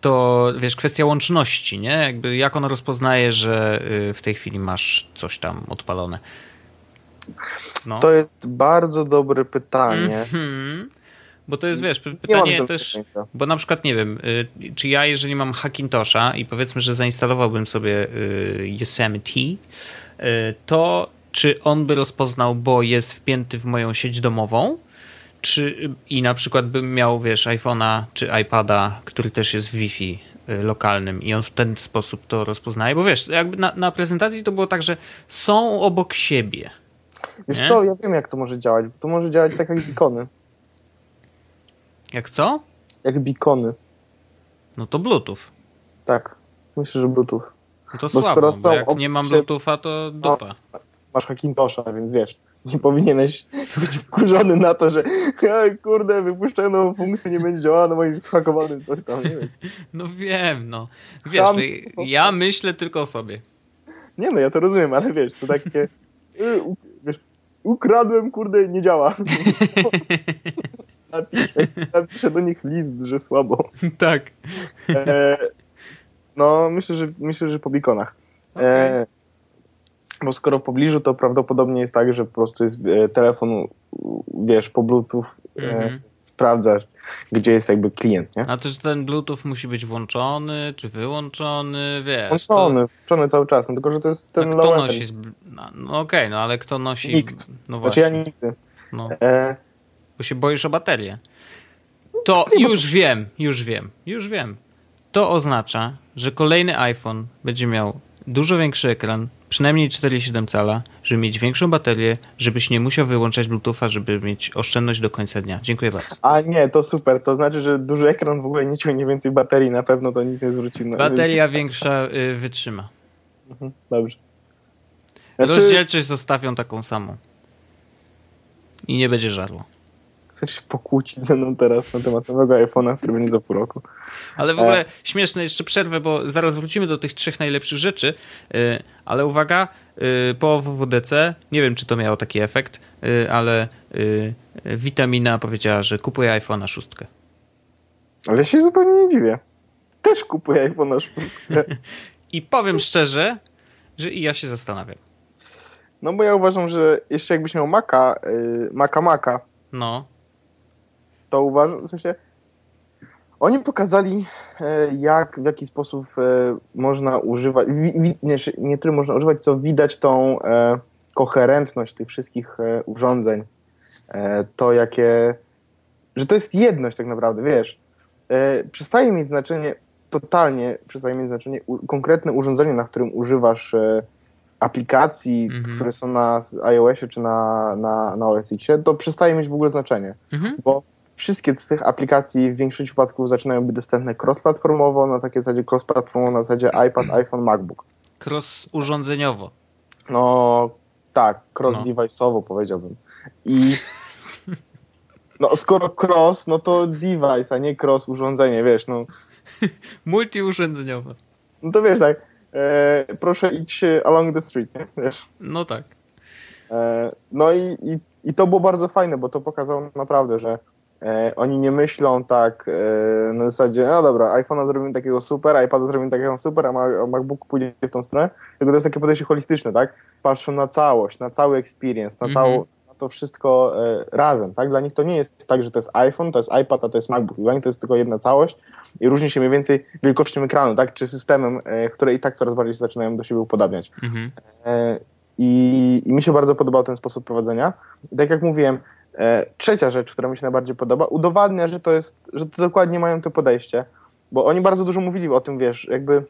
Speaker 1: To, wiesz, kwestia łączności, nie? Jakby jak ono rozpoznaje, że y, w tej chwili masz coś tam odpalone. No.
Speaker 3: To jest bardzo dobre pytanie.
Speaker 1: Mhm. Bo to jest, wiesz,
Speaker 3: Nie mam
Speaker 1: pytanie też, bo na przykład, nie wiem, y, czy ja, jeżeli mam Hackintosha i powiedzmy, że zainstalowałbym sobie y, Yosemite, y, to czy on by rozpoznał, bo jest wpięty w moją sieć domową, czy i na przykład bym miał, wiesz, iPhone'a czy iPada, który też jest w Wi-Fi lokalnym i on w ten sposób to rozpoznaje, bo wiesz, jakby na, na prezentacji to było tak, że są obok siebie.
Speaker 3: Wiesz
Speaker 1: Nie?
Speaker 3: co, ja wiem jak to może działać. To może działać tak jak bikony.
Speaker 1: Jak co?
Speaker 3: Jak bikony.
Speaker 1: No to Bluetooth.
Speaker 3: Tak. Myślę, że Bluetooth.
Speaker 1: No to
Speaker 3: Bo
Speaker 1: słabo,
Speaker 3: są
Speaker 1: jak nie mam Bluetootha, to dupa.
Speaker 3: Masz Hackintosha, więc wiesz, nie powinieneś być wkurzony na to, że "Ej, kurde, wypuszczę nową funkcję, nie będzie działała na moim zhakowanym coś tam, nie wiem.
Speaker 1: No wiem, no. Wiesz,
Speaker 3: Chamstwo.
Speaker 1: ja myślę tylko o sobie.
Speaker 3: Nie no, ja to rozumiem, ale wiesz, to takie, y, wiesz, ukradłem, kurde, nie działa. napiszę, napiszę do nich list, że słabo.
Speaker 1: tak.
Speaker 3: E, no, myślę, że myślę, że po bikonach. E, bo skoro w pobliżu, to prawdopodobnie jest tak, że po prostu jest e, telefon, wiesz, po Bluetooth e,
Speaker 1: Mhm.
Speaker 3: sprawdzasz, gdzie jest jakby klient, nie?
Speaker 1: A to, że ten Bluetooth musi być włączony, czy wyłączony, wiesz.
Speaker 3: Włączony, włączony cały czas, no, tylko że to jest
Speaker 1: To,
Speaker 3: ten
Speaker 1: a kto
Speaker 3: low
Speaker 1: nosi... Z... No, no okej, no ale kto nosi...
Speaker 3: Nikt.
Speaker 1: No
Speaker 3: Znaczy ja
Speaker 1: właśnie,
Speaker 3: nigdy.
Speaker 1: no,
Speaker 3: E,
Speaker 1: bo się boisz o baterię. To już wiem, już wiem, już wiem. To oznacza, że kolejny iPhone będzie miał dużo większy ekran, przynajmniej 4,7 cala, żeby mieć większą baterię, żebyś nie musiał wyłączać Bluetootha, żeby mieć oszczędność do końca dnia. Dziękuję bardzo.
Speaker 3: a nie, to super, to znaczy, że duży ekran w ogóle nie ciągnie więcej baterii, na pewno to nic nie zwróci.
Speaker 1: Bateria większa y, wytrzyma.
Speaker 3: Mhm, Dobrze. Znaczy,
Speaker 1: Rozdzielczość zostawią taką samą. I nie będzie żarło.
Speaker 3: Chcesz się pokłócić ze mną teraz na temat nowego iPhone'a, który będzie za pół roku.
Speaker 1: Ale w ogóle śmieszne, jeszcze przerwę, bo zaraz wrócimy do tych trzech najlepszych rzeczy, y, ale uwaga, y, po WWDC, nie wiem czy to miało taki efekt, y, ale Witamina powiedziała, że kupuje iPhone'a 6.
Speaker 3: Ale ja się zupełnie nie dziwię. Też kupuję iPhone'a 6.
Speaker 1: I powiem szczerze, że i ja się zastanawiam.
Speaker 3: No bo ja uważam, że jeszcze jakbyś miał Maca, yy, Maca Maca,
Speaker 1: No,
Speaker 3: to uważam, w sensie oni pokazali e, jak, w jaki sposób e, można używać, nie, nie tyle można używać, co widać tą e, koherentność tych wszystkich urządzeń. To jakie, że to jest jedność tak naprawdę, wiesz. Przestaje mieć znaczenie, totalnie przestaje mieć znaczenie konkretne urządzenie, na którym używasz aplikacji,
Speaker 1: Mhm.
Speaker 3: które są na iOSie czy na, na, na OS X, to przestaje mieć w ogóle znaczenie
Speaker 1: mhm.
Speaker 3: bo wszystkie z tych aplikacji w większości przypadków zaczynają być dostępne cross-platformowo, na takiej zasadzie cross-platformowo, na zasadzie iPad, iPhone, MacBook.
Speaker 1: cross urządzeniowo.
Speaker 3: No tak, cross-device'owo powiedziałbym. I no skoro cross, no to device, a nie cross urządzenie, wiesz, no,
Speaker 1: Multiurządzeniowo.
Speaker 3: no to wiesz tak, e, proszę idź along the street, nie? Wiesz.
Speaker 1: No tak.
Speaker 3: E, No i, i, i to było bardzo fajne, bo to pokazało naprawdę, że e, oni nie myślą tak e, na zasadzie, no dobra, iPhone'a zrobimy takiego super, iPada zrobimy takiego super, a, Ma- a MacBook pójdzie w tą stronę, tylko to jest takie podejście holistyczne, tak? Patrzą na całość, na cały experience, na,
Speaker 1: Mhm.
Speaker 3: całą, na to wszystko e, razem, tak? Dla nich to nie jest tak, że to jest iPhone, to jest iPad, a to jest MacBook. Dla nich to jest tylko jedna całość i różni się mniej więcej wielkością ekranu, tak? Czy systemem, e, które i tak coraz bardziej się zaczynają do siebie upodabniać.
Speaker 1: Mhm.
Speaker 3: E, I, I mi się bardzo podobał ten sposób prowadzenia. I tak jak mówiłem, e, trzecia rzecz, która mi się najbardziej podoba, udowadnia, że to jest, że to dokładnie mają to podejście, bo oni bardzo dużo mówili o tym, wiesz, jakby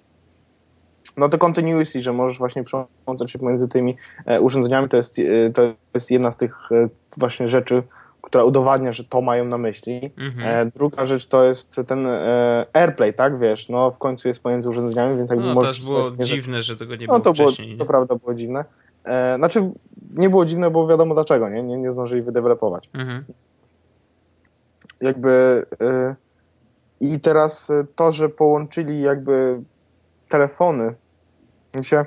Speaker 3: no to continuity, że możesz właśnie przełączać się pomiędzy tymi e, urządzeniami, to jest, e, to jest jedna z tych e, właśnie rzeczy, która udowadnia, że to mają na myśli.
Speaker 1: Mhm.
Speaker 3: E, druga rzecz to jest ten e, AirPlay, tak, wiesz, no w końcu jest pomiędzy urządzeniami, więc jakby
Speaker 1: No
Speaker 3: możesz...
Speaker 1: też było
Speaker 3: sobie-
Speaker 1: dziwne, że tego nie
Speaker 3: no
Speaker 1: było
Speaker 3: to było,
Speaker 1: wcześniej.
Speaker 3: to
Speaker 1: nie?
Speaker 3: prawda było dziwne. E, znaczy, nie było dziwne, bo wiadomo dlaczego, nie, nie, nie zdążyli wydevelopować.
Speaker 1: Mhm.
Speaker 3: Jakby e, i teraz e, to, że połączyli jakby telefony, wiecie,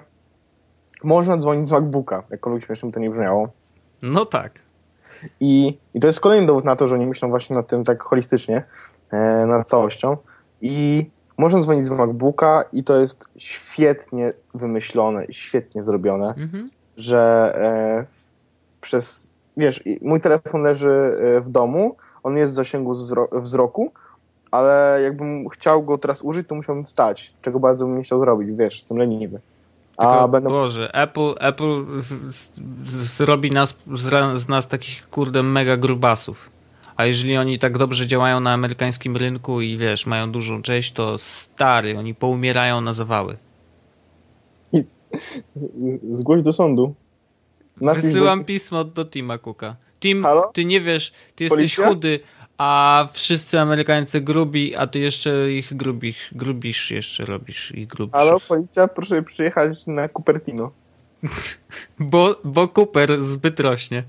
Speaker 3: można dzwonić z MacBooka, jakkolwiek śmiesznie to nie brzmiało.
Speaker 1: No tak.
Speaker 3: I, I to jest kolejny dowód na to, że oni myślą właśnie nad tym tak holistycznie, e, nad całością. I można dzwonić z MacBooka i to jest świetnie wymyślone, świetnie zrobione,
Speaker 1: Mhm.
Speaker 3: Że e, przez, wiesz, mój telefon leży e, w domu, on jest w zasięgu wzro- wzroku, ale jakbym chciał go teraz użyć, to musiałbym wstać, czego bardzo bym nie chciał zrobić, wiesz, jestem leniwy. A
Speaker 1: Tylko,
Speaker 3: będę
Speaker 1: Boże, Apple, Apple zrobi nas, z nas takich kurde mega grubasów. A jeżeli oni tak dobrze działają na amerykańskim rynku i wiesz, mają dużą część, to stary, oni poumierają na zawały.
Speaker 3: Zgłoś do sądu. Napisz
Speaker 1: Wysyłam
Speaker 3: do...
Speaker 1: pismo do Tima Cooka. Tim,
Speaker 3: Halo?
Speaker 1: ty nie wiesz, ty jesteś
Speaker 3: Policja?
Speaker 1: chudy, a wszyscy Amerykańcy grubi, a ty jeszcze ich grubisz, grubisz jeszcze robisz i grubisz.
Speaker 3: Halo, policja, proszę przyjechać na Cupertino.
Speaker 1: Bo, bo Cooper zbyt rośnie.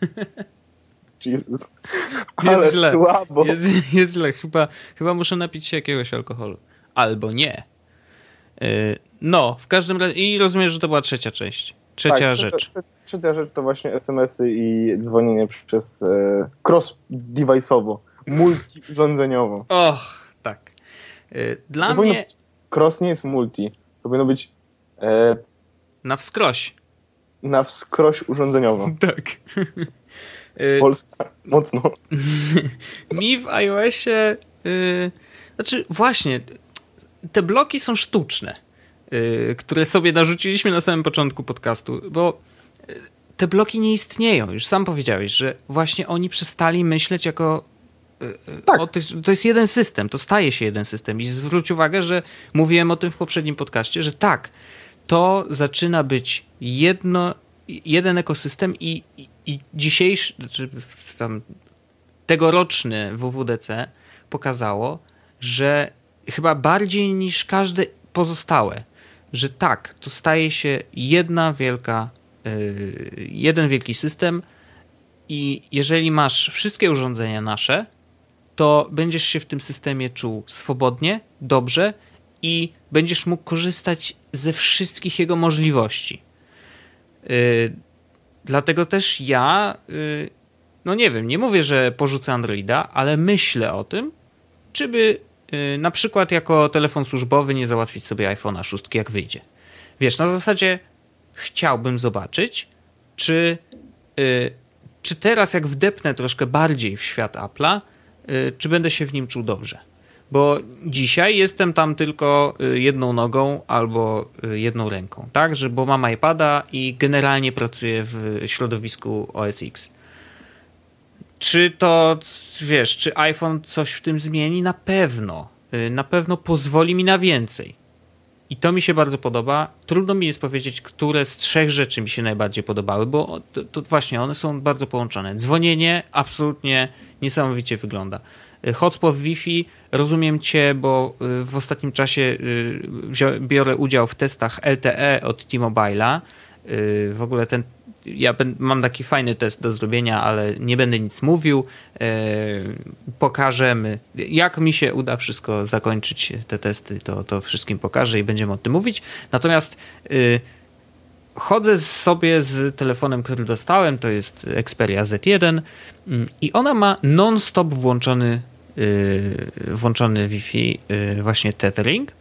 Speaker 3: Jesus.
Speaker 1: Jest źle.
Speaker 3: słabo.
Speaker 1: Jest, jest źle. Chyba, chyba muszę napić się jakiegoś alkoholu. Albo nie. Yy, No, w każdym razie. I rozumiem, że to była trzecia część. Trzecia
Speaker 3: Tak,
Speaker 1: rzecz.
Speaker 3: Trzecia, trzecia rzecz to właśnie SMS-y i dzwonienie przez e, cross-device'owo, multi-urządzeniowo.
Speaker 1: Och, tak. Yy, Dla
Speaker 3: To
Speaker 1: mnie
Speaker 3: być- Cross nie jest multi, to powinno być e,
Speaker 1: na wskroś.
Speaker 3: na wskroś urządzeniowo.
Speaker 1: Tak. Yy,
Speaker 3: Polska, mocno.
Speaker 1: Mi w iOSie. Yy, znaczy, właśnie, te bloki są sztuczne, yy, które sobie narzuciliśmy na samym początku podcastu, bo yy, te bloki nie istnieją. Już sam powiedziałeś, że właśnie oni przestali myśleć jako. yy,
Speaker 3: Tak.
Speaker 1: O to jest jeden system, to staje się jeden system. I zwróć uwagę, że mówiłem o tym w poprzednim podcaście, że tak, to zaczyna być jedno, jeden ekosystem i, i, i dzisiejszy, czy tam tegoroczny WWDC pokazało, że chyba bardziej niż każde pozostałe, że tak, to staje się jedna wielka, yy, jeden wielki system i jeżeli masz wszystkie urządzenia nasze, to będziesz się w tym systemie czuł swobodnie, dobrze i będziesz mógł korzystać ze wszystkich jego możliwości. Yy, dlatego też ja, yy, no nie wiem, nie mówię, że porzucę Androida, ale myślę o tym, czy by na przykład jako telefon służbowy nie załatwić sobie iPhone'a 6, jak wyjdzie. Wiesz, na zasadzie chciałbym zobaczyć, czy, yy, czy teraz jak wdepnę troszkę bardziej w świat Apple'a, yy, czy będę się w nim czuł dobrze. Bo dzisiaj jestem tam tylko y, jedną nogą albo y, jedną ręką, tak? Że, bo mam iPada i generalnie pracuję w środowisku OS X. Czy to, wiesz, czy iPhone coś w tym zmieni? Na pewno. Y, Na pewno pozwoli mi na więcej. I to mi się bardzo podoba. Trudno mi jest powiedzieć, które z trzech rzeczy mi się najbardziej podobały, bo to, to właśnie one są bardzo połączone. Dzwonienie absolutnie niesamowicie wygląda. Y, Hotspot Wi-Fi, rozumiem Cię, bo y, w ostatnim czasie biorę udział w testach LTE od T-Mobile'a. W ogóle ten, ja mam taki fajny test do zrobienia, ale nie będę nic mówił. Y, Pokażemy, jak mi się uda wszystko zakończyć te testy, to, to wszystkim pokażę i będziemy o tym mówić. Natomiast y, chodzę sobie z telefonem, który dostałem, to jest Xperia Z1 mm, i ona ma non-stop włączony, yy, włączony Wi-Fi, yy, właśnie tethering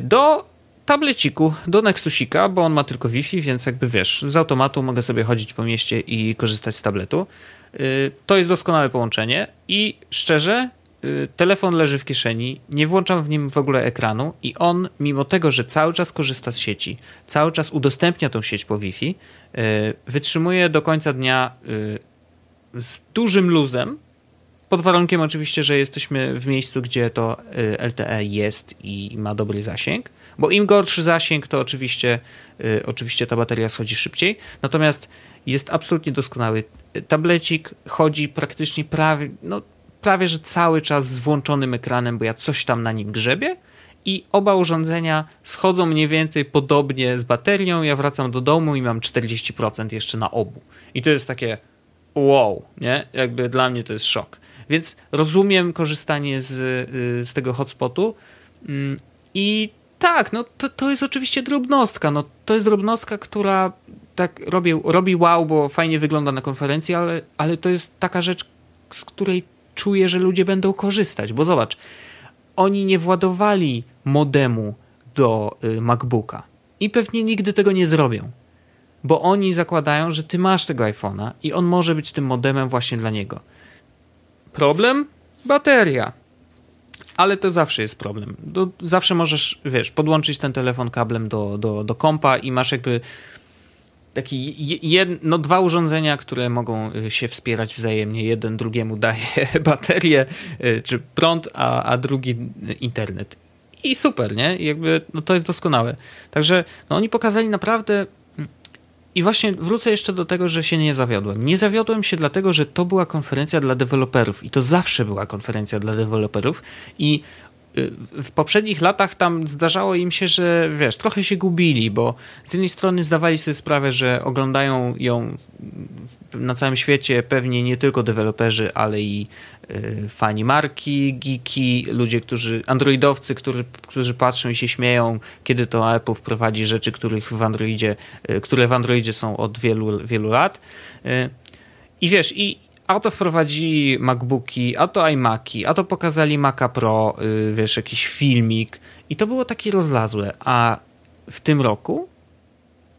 Speaker 1: do tableciku, do Nexusika, bo on ma tylko Wi-Fi, więc jakby wiesz, z automatu mogę sobie chodzić po mieście i korzystać z tabletu. Yy, To jest doskonałe połączenie i szczerze, yy, telefon leży w kieszeni, nie włączam w nim w ogóle ekranu i on, mimo tego, że cały czas korzysta z sieci, cały czas udostępnia tą sieć po Wi-Fi, yy, wytrzymuje do końca dnia z dużym luzem, pod warunkiem oczywiście, że jesteśmy w miejscu, gdzie to y, LTE jest i ma dobry zasięg, bo im gorszy zasięg, to oczywiście, y, oczywiście ta bateria schodzi szybciej. Natomiast jest absolutnie doskonały. Tablecik chodzi praktycznie prawie, no, prawie że cały czas z włączonym ekranem, bo ja coś tam na nim grzebię. I oba urządzenia schodzą mniej więcej podobnie z baterią. Ja wracam do domu i mam 40% jeszcze na obu. I to jest takie wow, nie? Jakby dla mnie to jest szok. Więc rozumiem korzystanie z, y, z tego hotspotu Mm, i tak, no to, to jest oczywiście drobnostka. No, to jest drobnostka, która tak robi, robi wow, bo fajnie wygląda na konferencji, ale, ale to jest taka rzecz, z której czuję, że ludzie będą korzystać, bo zobacz, oni nie władowali modemu do y, MacBooka i pewnie nigdy tego nie zrobią, bo oni zakładają, że ty masz tego iPhone'a i on może być tym modemem właśnie dla niego. Problem? Bateria. Ale to zawsze jest problem. Do, zawsze możesz, wiesz, podłączyć ten telefon kablem do, do, do kompa i masz jakby taki jed, no dwa urządzenia, które mogą y, się wspierać wzajemnie. Jeden drugiemu daje baterię y, czy prąd, a, a drugi internet. I super, nie? Jakby no to jest doskonałe. Także no oni pokazali naprawdę i właśnie wrócę jeszcze do tego, że się nie zawiodłem. Nie zawiodłem się dlatego, że to była konferencja dla deweloperów i to zawsze była konferencja dla deweloperów i y, w poprzednich latach tam zdarzało im się, że wiesz, trochę się gubili, bo z jednej strony zdawali sobie sprawę, że oglądają ją na całym świecie pewnie nie tylko deweloperzy, ale i fani marki, geeki, ludzie, którzy, androidowcy, którzy, którzy patrzą i się śmieją, kiedy to Apple wprowadzi rzeczy, których w Androidzie, y, które w Androidzie są od wielu, wielu lat. Y, I wiesz, i a to wprowadzili MacBooki, a to iMaki, a to pokazali Maca Pro, wiesz, jakiś filmik i to było takie rozlazłe, a w tym roku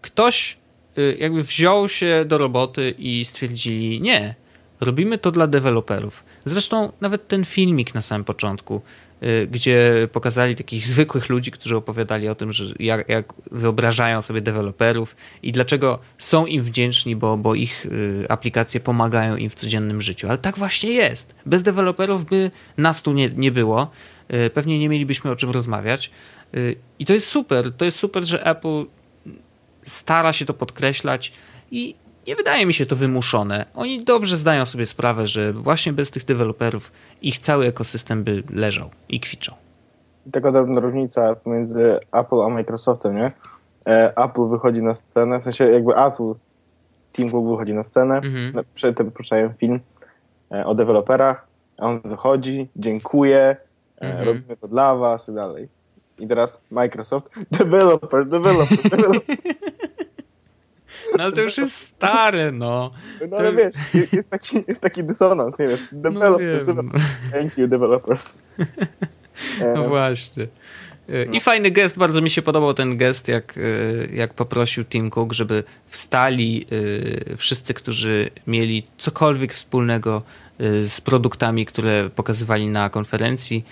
Speaker 1: ktoś Y, jakby wziął się do roboty i stwierdzili, nie, robimy to dla deweloperów. Zresztą nawet ten filmik na samym początku, y, gdzie pokazali takich zwykłych ludzi, którzy opowiadali o tym, że jak, jak wyobrażają sobie deweloperów i dlaczego są im wdzięczni, bo, bo ich y, aplikacje pomagają im w codziennym życiu. Ale tak właśnie jest. Bez deweloperów by nas tu nie, nie było. Pewnie nie mielibyśmy o czym rozmawiać. I to jest super. To jest super, że Apple stara się to podkreślać i nie wydaje mi się to wymuszone. Oni dobrze zdają sobie sprawę, że właśnie bez tych deweloperów ich cały ekosystem by leżał i kwiczał.
Speaker 3: Taka drobna różnica pomiędzy Apple a Microsoftem, nie? E, Apple wychodzi na scenę, w sensie jakby Apple, Tim Cook wychodzi na scenę, mhm. przed tym puszczają film e, o deweloperach, a on wychodzi, dziękuję, e, mhm. robimy to dla was i dalej. I teraz Microsoft, developer, developer, developer.
Speaker 1: No ale to już jest stare, no.
Speaker 3: No ale wiesz, jest taki, jest taki dysonans, nie wiesz, developers, no developers. Thank you, developers.
Speaker 1: No właśnie. I no. fajny gest, bardzo mi się podobał ten gest, jak, e, jak poprosił Tim Cook, żeby wstali e, wszyscy, którzy mieli cokolwiek wspólnego e, z produktami, które pokazywali na konferencji,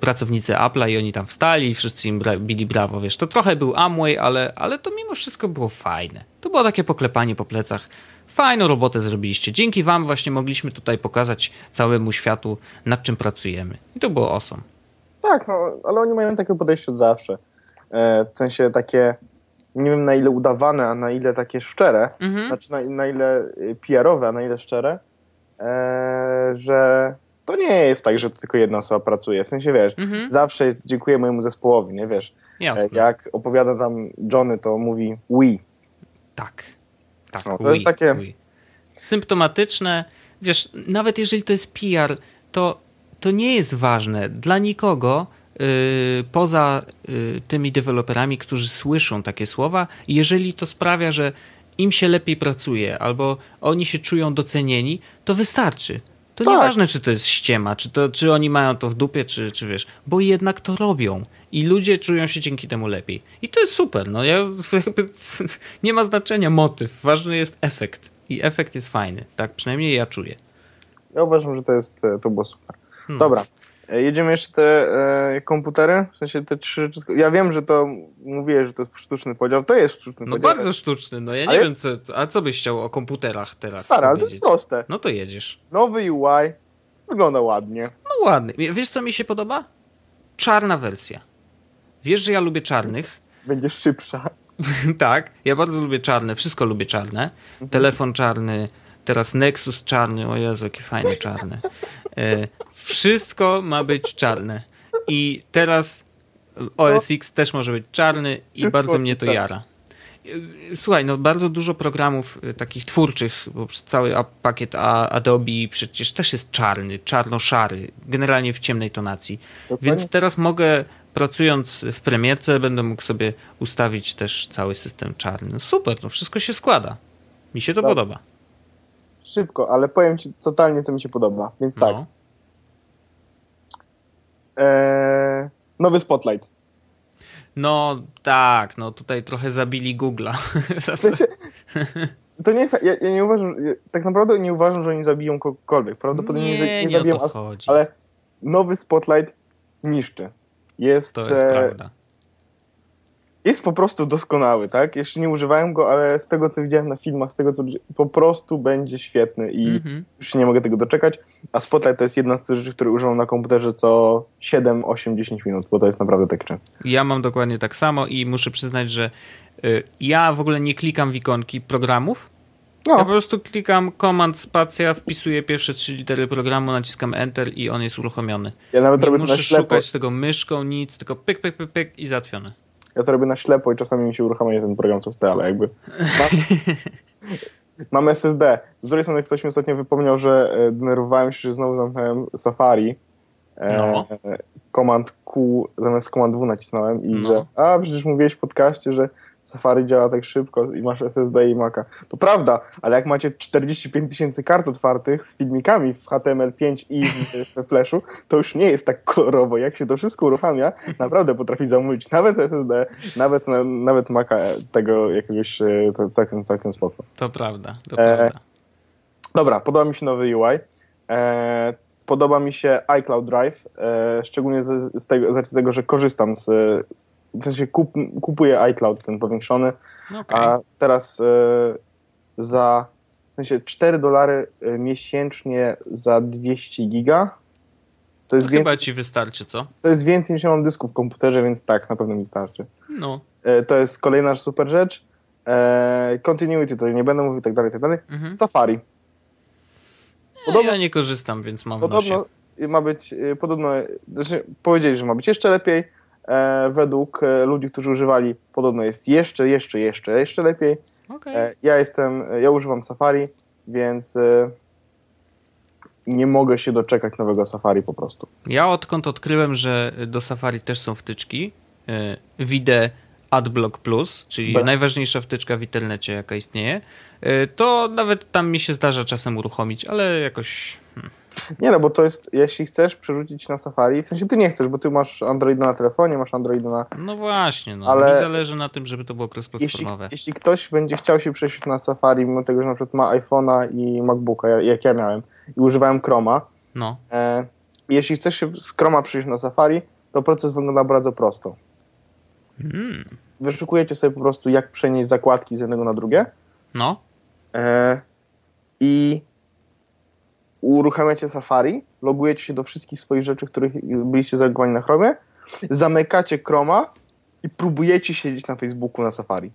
Speaker 1: pracownicy Apple'a i oni tam wstali i wszyscy im bra bili brawo, wiesz. To trochę był Amway, ale, ale to mimo wszystko było fajne. To było takie poklepanie po plecach. Fajną robotę zrobiliście. Dzięki wam właśnie mogliśmy tutaj pokazać całemu światu, nad czym pracujemy. I to było awesome.
Speaker 3: Tak, no, ale oni mają takie podejście od zawsze. E, w sensie takie, nie wiem na ile udawane, a na ile takie szczere, mhm. znaczy na, na ile y, PR-owe, a na ile szczere, e, że to nie jest tak, że tylko jedna osoba pracuje. W sensie, wiesz, mhm. zawsze jest dziękuję mojemu zespołowi, nie wiesz.
Speaker 1: Jasne.
Speaker 3: Jak opowiada tam Johnny, to mówi we.
Speaker 1: Tak. Tak,
Speaker 3: no, to we, jest takie... We.
Speaker 1: Symptomatyczne. Wiesz, nawet jeżeli to jest PR, to, to nie jest ważne dla nikogo, yy, poza yy, tymi deweloperami, którzy słyszą takie słowa, jeżeli to sprawia, że im się lepiej pracuje, albo oni się czują docenieni, to wystarczy. To tak. nieważne, czy to jest ściema, czy, to, czy oni mają to w dupie, czy, czy wiesz, bo jednak to robią i ludzie czują się dzięki temu lepiej. I to jest super. No, ja, nie ma znaczenia motyw, ważny jest efekt. I efekt jest fajny. Tak przynajmniej ja czuję.
Speaker 3: Ja uważam, że to jest to było super. Hmm. Dobra, E, jedziemy jeszcze te e, komputery, w sensie te trzy. Ja wiem, że to mówię, że to jest sztuczny podział. To jest sztuczny
Speaker 1: no
Speaker 3: podział.
Speaker 1: No bardzo sztuczny. No ja nie wiem, co, a co byś chciał o komputerach teraz?
Speaker 3: Stara, ale to jest proste.
Speaker 1: No to jedziesz.
Speaker 3: Nowy UI wygląda ładnie.
Speaker 1: No ładny. Wiesz, co mi się podoba? Czarna wersja. Wiesz, że ja lubię czarnych.
Speaker 3: Będzie szybsza.
Speaker 1: tak, ja bardzo lubię czarne. Wszystko lubię czarne. Mhm. Telefon czarny. Teraz Nexus czarny. O Jezu, jakie fajne czarne. E, wszystko ma być czarne. I teraz OS X też może być czarny i bardzo mnie to jara. Słuchaj, no bardzo dużo programów y, takich twórczych, bo cały pakiet Adobe przecież też jest czarny, czarno-szary, generalnie w ciemnej tonacji. Dokładnie. Więc teraz mogę pracując w premierce będę mógł sobie ustawić też cały system czarny. No super, to wszystko się składa. Mi się to
Speaker 3: Tak.
Speaker 1: podoba.
Speaker 3: Szybko, ale powiem ci totalnie, co mi się podoba. Więc tak.
Speaker 1: No.
Speaker 3: Eee, nowy Spotlight.
Speaker 1: no tak, no tutaj trochę zabili Google'a.
Speaker 3: W sensie, to nie jest, ja, ja nie uważam, tak naprawdę nie uważam, że oni zabiją kogokolwiek. Prawdopodobnie nie,
Speaker 1: nie, nie,
Speaker 3: nie zabiją, ale nowy Spotlight niszczy. Jest,
Speaker 1: To jest
Speaker 3: e,
Speaker 1: prawda.
Speaker 3: Jest po prostu doskonały, tak? Jeszcze nie używałem go, ale z tego, co widziałem na filmach, z tego, co po prostu będzie świetny i
Speaker 1: Mhm.
Speaker 3: już nie mogę tego doczekać. A Spotlight to jest jedna z tych rzeczy, które używam na komputerze co 7, 8, 10 minut, bo to jest naprawdę tak często.
Speaker 1: Ja mam dokładnie tak samo i muszę przyznać, że y, ja w ogóle nie klikam w ikonki programów. Ja po
Speaker 3: No,
Speaker 1: prostu klikam Command Spacja, wpisuję pierwsze trzy litery programu, naciskam Enter i on jest uruchomiony.
Speaker 3: ja nawet
Speaker 1: Nie
Speaker 3: robię
Speaker 1: muszę szukać tego myszką, nic, tylko pyk, pyk, pyk, pyk i załatwione.
Speaker 3: Ja to robię na ślepo i czasami mi się uruchamia ten program, co chcę, ale jakby... Mam, mam SSD. Z drugiej strony ktoś mi ostatnio wypomniał, że e, denerwowałem się, że znowu zamknąłem Safari. E,
Speaker 1: No.
Speaker 3: e, Command Q zamiast Command W nacisnąłem i
Speaker 1: No.
Speaker 3: że a przecież mówiłeś w podcaście, że Safari działa tak szybko i masz SSD i Maca. To prawda, ale jak macie 45 tysięcy kart otwartych z filmikami w HTML5 i w, Flashu, to już nie jest tak kolorowo. Jak się to wszystko uruchamia, naprawdę potrafi zamówić nawet SSD, nawet, na- nawet Maca tego jakiegoś e, całkiem, całkiem spoko.
Speaker 1: To prawda, to
Speaker 3: E,
Speaker 1: prawda.
Speaker 3: Dobra, podoba mi się nowy UI. E, podoba mi się iCloud Drive, e, szczególnie z, z, tego, z racji tego, że korzystam z. W sensie kup, kupuję iCloud, ten powiększony,
Speaker 1: No okej.
Speaker 3: a teraz e, za w sensie 4 dolary e, miesięcznie za 200 giga. To jest,
Speaker 1: chyba
Speaker 3: więcej,
Speaker 1: ci wystarczy, co?
Speaker 3: to jest więcej niż ja mam dysku w komputerze, więc tak, na pewno mi starczy.
Speaker 1: No.
Speaker 3: E, to jest kolejna super rzecz. E, continuity, to nie będę mówił tak dalej, tak dalej.
Speaker 1: Mhm.
Speaker 3: Safari.
Speaker 1: Podobno... Ja nie korzystam, więc mam.
Speaker 3: Podobno ma być, y, podobno, znaczy powiedzieli, że ma być jeszcze lepiej. E, według e, ludzi, którzy używali, podobno jest jeszcze, jeszcze, jeszcze, jeszcze lepiej.
Speaker 1: Okej.
Speaker 3: E, ja jestem, ja używam Safari, więc nie mogę się doczekać nowego Safari po prostu.
Speaker 1: Ja odkąd odkryłem, że do Safari też są wtyczki, widzę AdBlock Plus, czyli
Speaker 3: B.
Speaker 1: najważniejsza wtyczka w internecie, jaka istnieje, to nawet tam mi się zdarza czasem uruchomić, ale jakoś... hmm,
Speaker 3: Nie no, bo to jest, jeśli chcesz przerzucić na Safari, w sensie ty nie chcesz, bo ty masz Androida na telefonie, masz Androida na...
Speaker 1: No właśnie, no,
Speaker 3: Ale-
Speaker 1: mi zależy na tym, żeby to było
Speaker 3: Jeśli,
Speaker 1: cross-platformowe.
Speaker 3: jeśli ktoś będzie chciał się przesiąść na Safari, mimo tego, że na przykład ma iPhone'a i MacBooka, ja- jak ja miałem, i używałem Chroma,
Speaker 1: No,
Speaker 3: E, jeśli chcesz się z Chroma przejść na Safari, to proces wygląda bardzo prosto.
Speaker 1: mm,
Speaker 3: Wyszukujecie sobie po prostu, jak przenieść zakładki z jednego na drugie.
Speaker 1: No,
Speaker 3: e, i uruchamiacie Safari, logujecie się do wszystkich swoich rzeczy, których byliście zalogowani na Chromie, zamykacie Chroma i próbujecie siedzieć na Facebooku na Safari.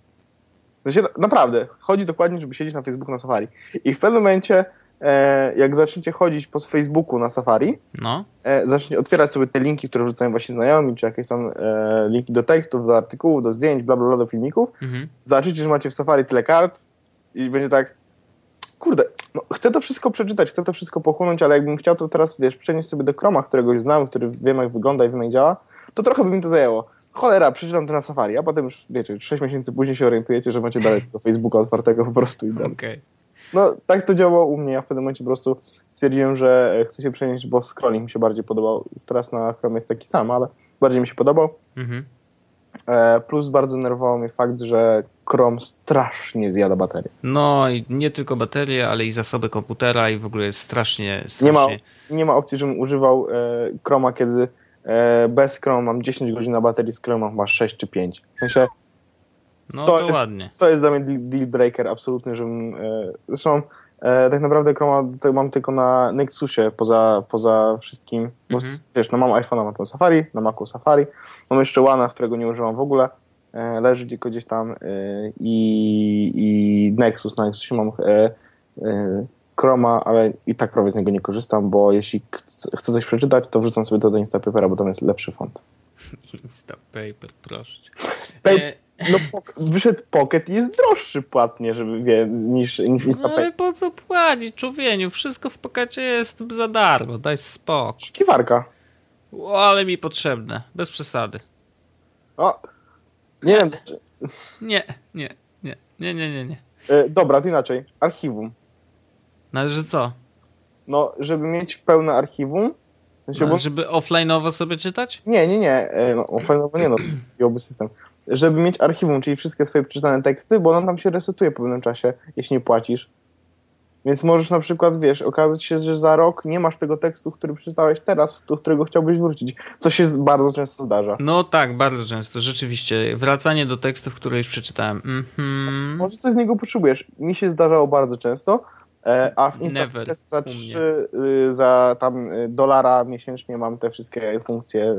Speaker 3: Sensie, naprawdę, chodzi dokładnie, żeby siedzieć na Facebooku na Safari. I w pewnym momencie, e, jak zaczniecie chodzić po Facebooku na Safari,
Speaker 1: no,
Speaker 3: e, zacznie otwierać sobie te linki, które rzucają wasi znajomi, czy jakieś tam e, linki do tekstów, do artykułów, do zdjęć, bla, bla, bla, do filmików,
Speaker 1: mhm.
Speaker 3: zobaczycie, że macie w Safari tyle kart i będzie tak, kurde, no, chcę to wszystko przeczytać, chcę to wszystko pochłonąć, ale jakbym chciał to teraz, wiesz, przenieść sobie do Chroma, którego już znam, który wiem, jak wygląda i wiem, jak działa, to trochę by mi to zajęło. Cholera, przeczytam to na Safari, a potem już, wiecie, 6 miesięcy później się orientujecie, że macie dalej tego Facebooka otwartego po prostu i dalej.
Speaker 1: okej.
Speaker 3: No, tak to działało u mnie. Ja w pewnym momencie po prostu stwierdziłem, że chcę się przenieść, bo scrolling mi się bardziej podobał. Teraz na Chrome jest taki sam, ale bardziej mi się podobał.
Speaker 1: Mhm.
Speaker 3: E, plus bardzo nerwował mnie fakt, że Chrome strasznie zjada baterię.
Speaker 1: No i nie tylko baterie, ale i zasoby komputera i w ogóle jest strasznie,
Speaker 3: Nie ma,
Speaker 1: strasznie...
Speaker 3: nie ma opcji, żebym używał e, Chroma, kiedy e, bez Chrome mam 10 godzin na baterii, z Chrome ma 6 czy 5. W sensie,
Speaker 1: No
Speaker 3: to
Speaker 1: to,
Speaker 3: jest-
Speaker 1: ładnie.
Speaker 3: to jest dla mnie deal, deal breaker absolutny, żebym... E, zresztą e, tak naprawdę Chroma mam tylko na Nexusie poza, poza wszystkim, bo
Speaker 1: Mhm.
Speaker 3: wiesz, no mam iPhone'a, mam Safari, na Macu Safari, mam jeszcze One'a, którego nie używam w ogóle, e, leży tylko gdzieś tam e, i, i Nexus, na Nexusie mam e, e, Chroma, ale i tak prawie z niego nie korzystam, bo jeśli chcę chcę coś przeczytać, to wrzucam sobie to do Instapapera, bo tam jest lepszy font.
Speaker 1: Instapaper, proszę cię.
Speaker 3: Pay-
Speaker 1: E,
Speaker 3: No, wyszedł Pocket i jest droższy płatnie, żeby wie, niż, niż
Speaker 1: No
Speaker 3: Instapaper.
Speaker 1: ale po co płacić, człowieniu? Wszystko w pokacie jest za darmo, daj spokój.
Speaker 3: Kiwarka.
Speaker 1: O, ale mi potrzebne. Bez przesady.
Speaker 3: O, nie wiem. czy-
Speaker 1: Nie, nie, nie, nie, nie, nie, nie.
Speaker 3: E, dobra, to inaczej. Archiwum.
Speaker 1: No, że co?
Speaker 3: No, żeby mieć pełne archiwum. Sensie, bo-
Speaker 1: żeby offline'owo sobie czytać?
Speaker 3: Nie, nie, nie. E, No, offline'owo nie, no, byłoby system. Żeby mieć archiwum, czyli wszystkie swoje przeczytane teksty, bo on tam się resetuje po pewnym czasie, jeśli nie płacisz. Więc możesz na przykład, wiesz, okazać się, że za rok nie masz tego tekstu, który przeczytałeś teraz, do którego chciałbyś wrócić. Co się bardzo często zdarza.
Speaker 1: No tak, bardzo często, rzeczywiście. Wracanie do tekstów, które już przeczytałem. Mhm.
Speaker 3: Może coś z niego potrzebujesz. Mi się zdarzało bardzo często, a w Instagramie za
Speaker 1: u mnie.
Speaker 3: 3, y, za tam y, dolara miesięcznie mam te wszystkie funkcje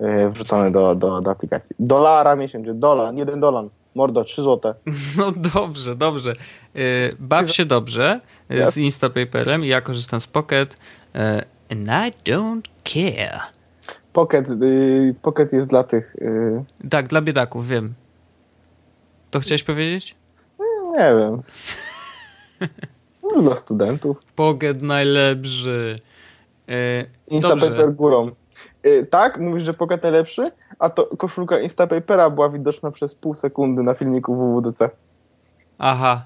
Speaker 3: y, wrzucone do, do, do aplikacji. Dolara miesięcznie, dolar, jeden dolar, mordo, 3 złote.
Speaker 1: No dobrze, dobrze. Baw się dobrze z Instapaperem. Ja korzystam z Pocket. And I don't care.
Speaker 3: Pocket, pocket jest dla tych,
Speaker 1: Tak, dla biedaków, wiem. To chciałeś powiedzieć?
Speaker 3: nie wiem, no, dla studentów.
Speaker 1: Pocket najlepszy. Y,
Speaker 3: Instapaper
Speaker 1: Dobrze.
Speaker 3: górą. Y, tak, mówisz, że Pocket najlepszy, a to koszulka Instapapera była widoczna przez pół sekundy na filmiku WWDC.
Speaker 1: Aha.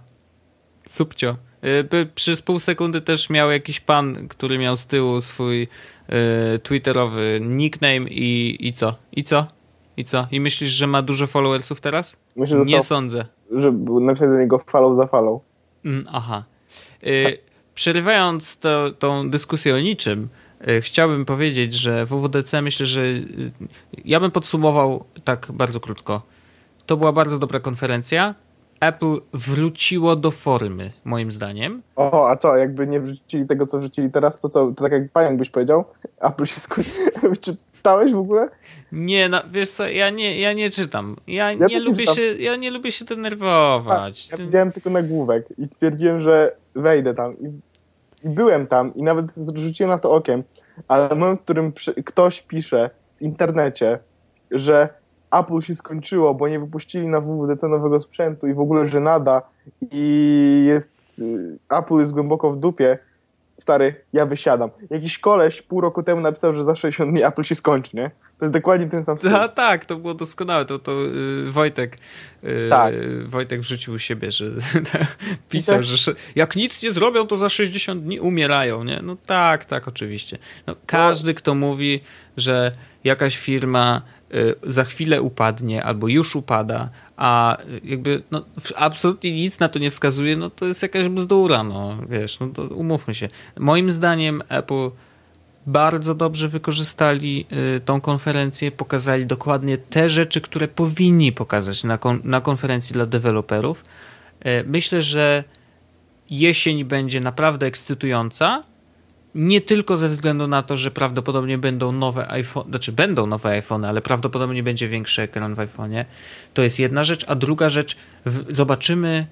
Speaker 1: Subcio. Y, by- Przez pół sekundy też miał jakiś pan, który miał z tyłu swój twitterowy nickname i, i co? I co? I co? I myślisz, że ma dużo followersów teraz?
Speaker 3: Myślę,
Speaker 1: Nie sądzę.
Speaker 3: że napisać do niego follow za follow.
Speaker 1: Mm, aha. Y, przerywając to, tą dyskusję o niczym, y, chciałbym powiedzieć, że WWDC myślę, że y, ja bym podsumował tak bardzo krótko. To była bardzo dobra konferencja. Apple wróciło do formy, moim zdaniem.
Speaker 3: O, a co, jakby nie wrzucili tego, co wrzucili teraz, to co, to tak jak pająk byś powiedział, Apple się skończył. Czytałeś w ogóle?
Speaker 1: Nie, no wiesz co, ja nie, ja nie czytam. Ja, nie
Speaker 3: też nie
Speaker 1: lubię
Speaker 3: czytam.
Speaker 1: się, ja nie lubię się denerwować.
Speaker 3: Ja widziałem tylko nagłówek i stwierdziłem, że wejdę tam. I, i byłem tam i nawet zrzuciłem na to okiem, ale moment, w którym przy, ktoś pisze w internecie, że Apple się skończyło, bo nie wypuścili na WWDC nowego sprzętu i w ogóle że nada i jest y, Apple jest głęboko w dupie, stary, ja wysiadam. Jakiś koleś pół roku temu napisał, że za 60 dni Apple się skończy, nie? To jest dokładnie ten sam styl.
Speaker 1: A, tak, to było doskonałe. To, to y, Wojtek, y,
Speaker 3: Tak.
Speaker 1: Wojtek wrzucił u siebie, że pisał, że jak nic nie zrobią, to za 60 dni umierają, nie? No tak, tak, oczywiście. No, każdy, kto mówi, że jakaś firma y, za chwilę upadnie albo już upada, a jakby no, absolutnie nic na to nie wskazuje, no to jest jakaś bzdura, no wiesz, no to umówmy się. Moim zdaniem Apple bardzo dobrze wykorzystali y, tą konferencję, pokazali dokładnie te rzeczy, które powinni pokazać na, kon- na konferencji dla deweloperów. Y, Myślę, że jesień będzie naprawdę ekscytująca. Nie tylko ze względu na to, że prawdopodobnie będą nowe iPhone, znaczy będą nowe iPhony, ale prawdopodobnie będzie większy ekran w iPhone'ie. To jest jedna rzecz, a druga rzecz, zobaczymy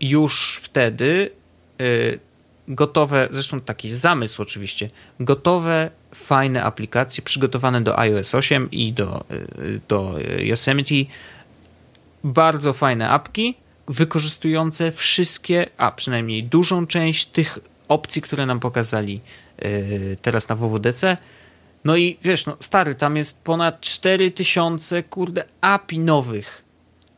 Speaker 1: już wtedy y, gotowe, zresztą taki zamysł oczywiście, gotowe, fajne aplikacje przygotowane do iOS 8 i do, y, do Yosemite. Bardzo fajne apki, wykorzystujące wszystkie, a przynajmniej dużą część tych opcji, które nam pokazali y, teraz na WWDC. No i wiesz, no stary, tam jest ponad 4000 kurde API nowych.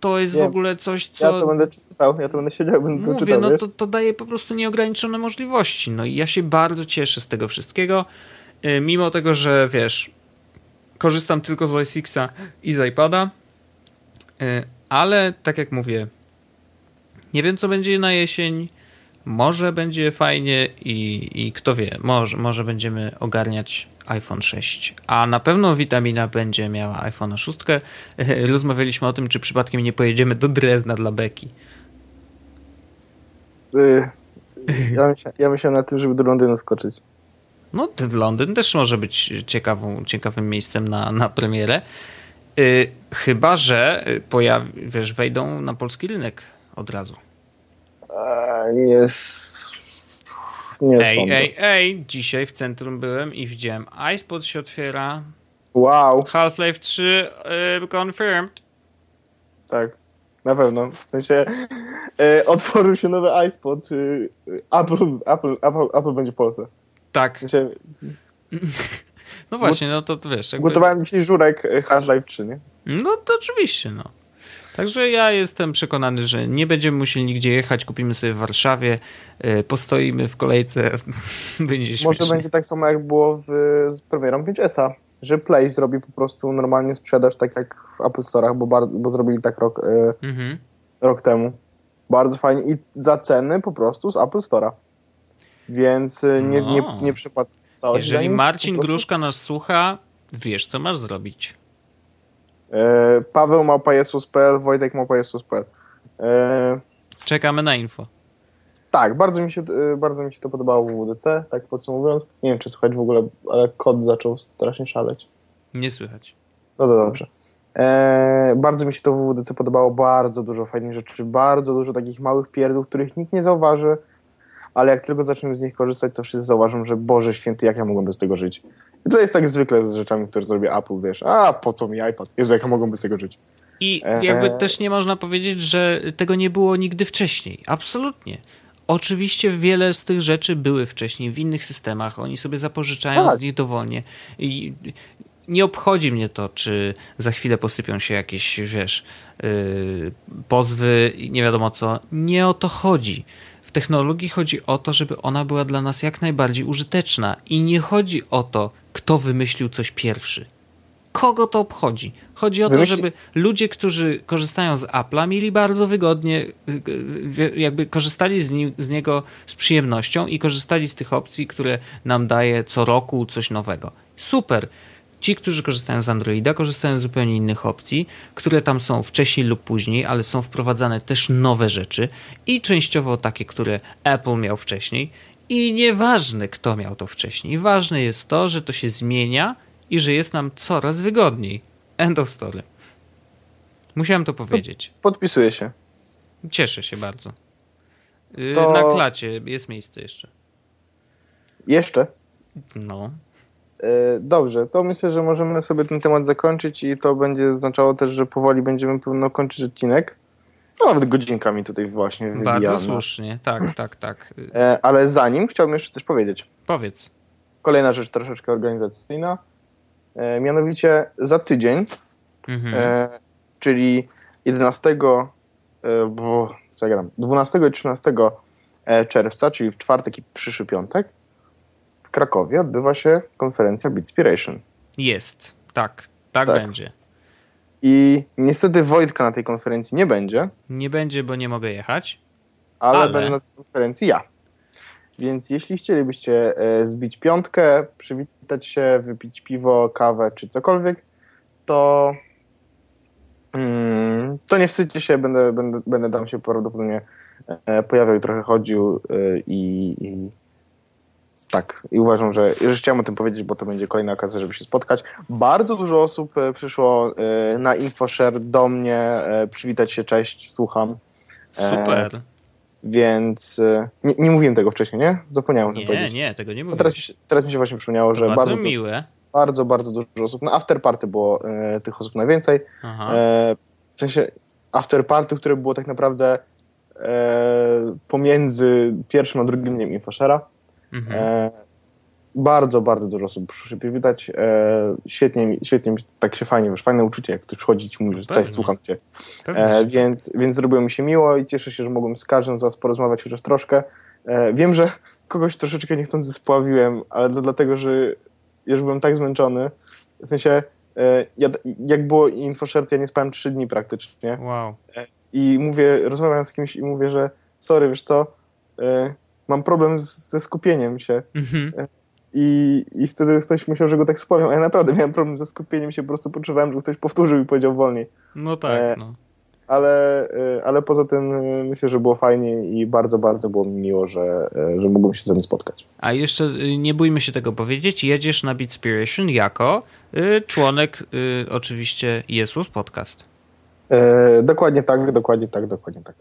Speaker 1: To jest w ogóle coś, co...
Speaker 3: Ja to będę czytał, ja to będę siedział, będę to
Speaker 1: Mówię,
Speaker 3: czytał,
Speaker 1: no
Speaker 3: wiesz?
Speaker 1: to, to daje po prostu nieograniczone możliwości. No i ja się bardzo cieszę z tego wszystkiego. Yy, Mimo tego, że wiesz, korzystam tylko z OS Xa i z iPada, yy, ale tak jak mówię, nie wiem co będzie na jesień. Może będzie fajnie i, i kto wie, może, może będziemy ogarniać iPhone 6. A na pewno witamina będzie miała iPhone 6. Rozmawialiśmy o tym, czy przypadkiem nie pojedziemy do Drezna dla Beki.
Speaker 3: Y, ja, myślałem, ja myślałem na tym, żeby do Londynu skoczyć.
Speaker 1: No, Londyn też może być ciekawą, ciekawym miejscem na, na premierę. Y, chyba, że y, pojawi, wiesz, wejdą na polski rynek od razu.
Speaker 3: A, nie. Nie
Speaker 1: Ej,
Speaker 3: sądzę.
Speaker 1: ej, ej, dzisiaj w centrum byłem i widziałem iSpot się otwiera.
Speaker 3: Wow,
Speaker 1: Half-Life 3 y, confirmed.
Speaker 3: tak. Na pewno. W sensie e, otworzył się nowy iSpot. Y, y, Apple, Apple, Apple, Apple będzie w Polsce. W
Speaker 1: Tak,
Speaker 3: sensie,
Speaker 1: No właśnie, no to wiesz. Jakby...
Speaker 3: Gotowałem dzisiaj żurek e, Half-Life 3, nie?
Speaker 1: No to oczywiście, no. Także ja jestem przekonany, że nie będziemy musieli nigdzie jechać, kupimy sobie w Warszawie, yy, postoimy w kolejce, będzie śmiesznie.
Speaker 3: Może będzie tak samo jak było w, z premierą 5S-a, że Play zrobi po prostu normalnie sprzedaż tak jak w Apple Store'ach, bo, bar- bo zrobili tak rok, yy,
Speaker 1: Mhm.
Speaker 3: rok temu. Bardzo fajnie i za ceny po prostu z Apple Store'a. Więc yy, nie, nie,
Speaker 1: No.
Speaker 3: nie przypadł.
Speaker 1: Jeżeli Marcin Gruszka nas słucha, wiesz co masz zrobić.
Speaker 3: E, Paweł małpa.jesus.pl, Wojtek małpa.jesus.pl. E,
Speaker 1: Czekamy na info.
Speaker 3: tak, bardzo mi, się, e, bardzo mi się to podobało w WDC, tak podsumowując. Nie wiem, czy słychać w ogóle, ale kod zaczął strasznie szaleć.
Speaker 1: Nie słychać.
Speaker 3: No to dobrze. E, bardzo mi się to w WDC podobało, bardzo dużo fajnych rzeczy, bardzo dużo takich małych pierdół, których nikt nie zauważy, ale jak tylko zaczniemy z nich korzystać, to wszyscy zauważą, że Boże święty, jak ja mogłem bez tego żyć. I to jest tak zwykle z rzeczami, które zrobi Apple, wiesz, a po co mi iPad? Jezu, jak ja mogłem bez tego żyć?
Speaker 1: I
Speaker 3: Eee.
Speaker 1: jakby też nie można powiedzieć, że tego nie było nigdy wcześniej. Absolutnie. Oczywiście wiele z tych rzeczy były wcześniej w innych systemach. Oni sobie zapożyczają
Speaker 3: Tak.
Speaker 1: z nich dowolnie. I nie obchodzi mnie to, czy za chwilę posypią się jakieś, wiesz, yy, pozwy i nie wiadomo co. Nie o to chodzi. W technologii chodzi o to, żeby ona była dla nas jak najbardziej użyteczna. I nie chodzi o to, kto wymyślił coś pierwszy. Kogo to obchodzi? Chodzi o to, żeby ludzie, którzy korzystają z Apple'a, mieli bardzo wygodnie, y, y, jakby korzystali z, ni- z niego z przyjemnością i korzystali z tych opcji, które nam daje co roku coś nowego. Super. Ci, którzy korzystają z Androida, korzystają z zupełnie innych opcji, które tam są wcześniej lub później, ale są wprowadzane też nowe rzeczy i częściowo takie, które Apple miał wcześniej. I nieważne, kto miał to wcześniej. Ważne jest to, że to się zmienia i że jest nam coraz wygodniej. End of story. Musiałem to powiedzieć.
Speaker 3: Podpisuję się.
Speaker 1: Cieszę się bardzo.
Speaker 3: To-
Speaker 1: Na klacie jest miejsce jeszcze.
Speaker 3: Jeszcze?
Speaker 1: No.
Speaker 3: E, Dobrze, to myślę, że możemy sobie ten temat zakończyć i to będzie oznaczało też, że powoli będziemy pewno kończyć odcinek. No, nawet godzinkami tutaj właśnie
Speaker 1: Bardzo
Speaker 3: wybijamy.
Speaker 1: słusznie. Tak, tak, tak.
Speaker 3: E, Ale zanim chciałbym jeszcze coś powiedzieć.
Speaker 1: Powiedz.
Speaker 3: Kolejna rzecz troszeczkę organizacyjna. E, Mianowicie za tydzień,
Speaker 1: Mhm.
Speaker 3: czyli 11, e, bo, co ja gadam, 12 i 13 e, czerwca, czyli w czwartek i przyszły piątek, w Krakowie odbywa się konferencja Beatspiration.
Speaker 1: Jest. Tak. Tak,
Speaker 3: Tak.
Speaker 1: będzie.
Speaker 3: I niestety Wojtka na tej konferencji nie będzie,
Speaker 1: Nie będzie, bo nie mogę jechać.
Speaker 3: ale,
Speaker 1: Ale.
Speaker 3: będę na tej konferencji ja. Więc jeśli chcielibyście e, zbić piątkę, przywitać się, wypić piwo, kawę czy cokolwiek, to mm, to nie wstydźcie się, będę, będę, będę tam się prawdopodobnie e, pojawiał i trochę chodził e, i, i tak, i uważam, że, że chciałem o tym powiedzieć, bo to będzie kolejna okazja, żeby się spotkać. Bardzo dużo osób e, przyszło e, na InfoShare do mnie, e, przywitać się, cześć, słucham.
Speaker 1: Super.
Speaker 3: Więc e, nie, nie mówiłem tego wcześniej, nie? Zapomniałem
Speaker 1: Nie,
Speaker 3: powiedzieć.
Speaker 1: nie, tego nie
Speaker 3: No
Speaker 1: mówię.
Speaker 3: teraz, mi się, teraz mi się właśnie przypomniało, że
Speaker 1: bardzo,
Speaker 3: bardzo,
Speaker 1: miłe.
Speaker 3: bardzo, bardzo dużo osób. Na afterparty było e, tych osób najwięcej.
Speaker 1: Aha.
Speaker 3: E, w sensie afterparty, które było tak naprawdę pomiędzy pierwszym a drugim dniem InfoShare'a.
Speaker 1: Mhm.
Speaker 3: E, bardzo, bardzo dużo osób się przywitać. E, świetnie, mi- świetnie, tak się fajnie, wiesz, fajne uczucie, jak ktoś przychodzi i ci mówi, że cześć, słucham cię. E, więc, więc zrobiło mi się miło i cieszę się, że mogłem z każdym z Was porozmawiać chociaż troszkę. E, wiem, że kogoś troszeczkę niechcący spławiłem, ale to dlatego, że już byłem tak zmęczony. W sensie, e, ja, jak było InfoShare, to ja nie spałem trzy dni praktycznie.
Speaker 1: Wow.
Speaker 3: I mówię, rozmawiam z kimś i mówię, że sorry, wiesz co, e, mam problem z, ze skupieniem się.
Speaker 1: Mhm.
Speaker 3: I, I wtedy ktoś myślał, że go tak spławiam, a ja naprawdę miałem problem ze skupieniem się, po prostu poczuwałem, że ktoś powtórzył i powiedział wolniej.
Speaker 1: No tak,
Speaker 3: E,
Speaker 1: no.
Speaker 3: ale, y, ale poza tym y, myślę, że było fajnie i bardzo, bardzo było mi miło, że, że mogłem się z nimi spotkać.
Speaker 1: A jeszcze y, nie bójmy się tego powiedzieć, jedziesz na Beatspiration jako y, członek y, oczywiście Jesus Podcast.
Speaker 3: E, dokładnie tak, dokładnie tak, dokładnie tak.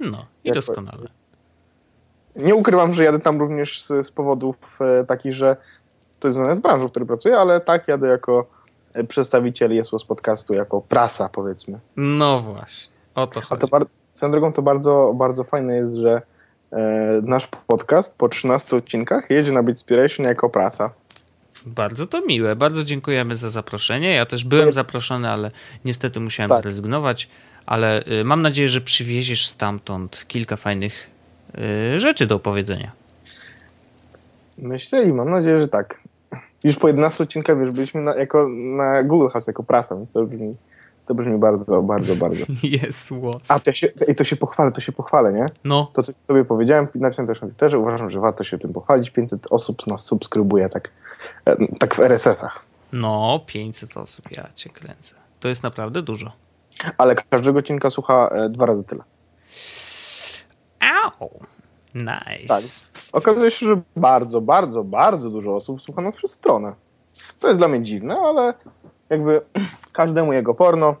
Speaker 1: No i
Speaker 3: Jak-
Speaker 1: doskonale.
Speaker 3: Nie ukrywam, że jadę tam również z, z powodów e, takich, że to jest związane z branżą, w której pracuję, ale tak jadę jako e, przedstawiciel Jesłos podcastu, jako prasa powiedzmy.
Speaker 1: No właśnie, o to
Speaker 3: A
Speaker 1: chodzi.
Speaker 3: to bar- swoją drogą to bardzo, bardzo fajne jest, że e, nasz podcast po 13 odcinkach jedzie na Beatspiration jako prasa.
Speaker 1: Bardzo to miłe, bardzo dziękujemy za zaproszenie. Ja też byłem zaproszony, ale niestety musiałem tak. zrezygnować. Ale y, mam nadzieję, że przywieziesz stamtąd kilka fajnych rzeczy do opowiedzenia.
Speaker 3: Myślę i mam nadzieję, że tak. Już po 11 odcinkach, wiesz, byliśmy na, jako, na Google House jako prasa. To brzmi, to brzmi bardzo, bardzo, bardzo.
Speaker 1: Jest.
Speaker 3: A to się, i to się pochwalę, to się pochwalę, nie?
Speaker 1: No.
Speaker 3: To, co sobie powiedziałem, napisałem też na Twitterze, uważam, że warto się tym pochwalić. 500 osób nas subskrybuje tak, tak w RSS-ach.
Speaker 1: No, 500 osób, ja cię kręcę. To jest naprawdę dużo.
Speaker 3: Ale każdego odcinka słucha e, dwa razy tyle.
Speaker 1: Au! Nice.
Speaker 3: Tak. Okazuje się, że bardzo, bardzo, bardzo dużo osób słucha nas przez stronę. To jest dla mnie dziwne, ale jakby każdemu jego porno.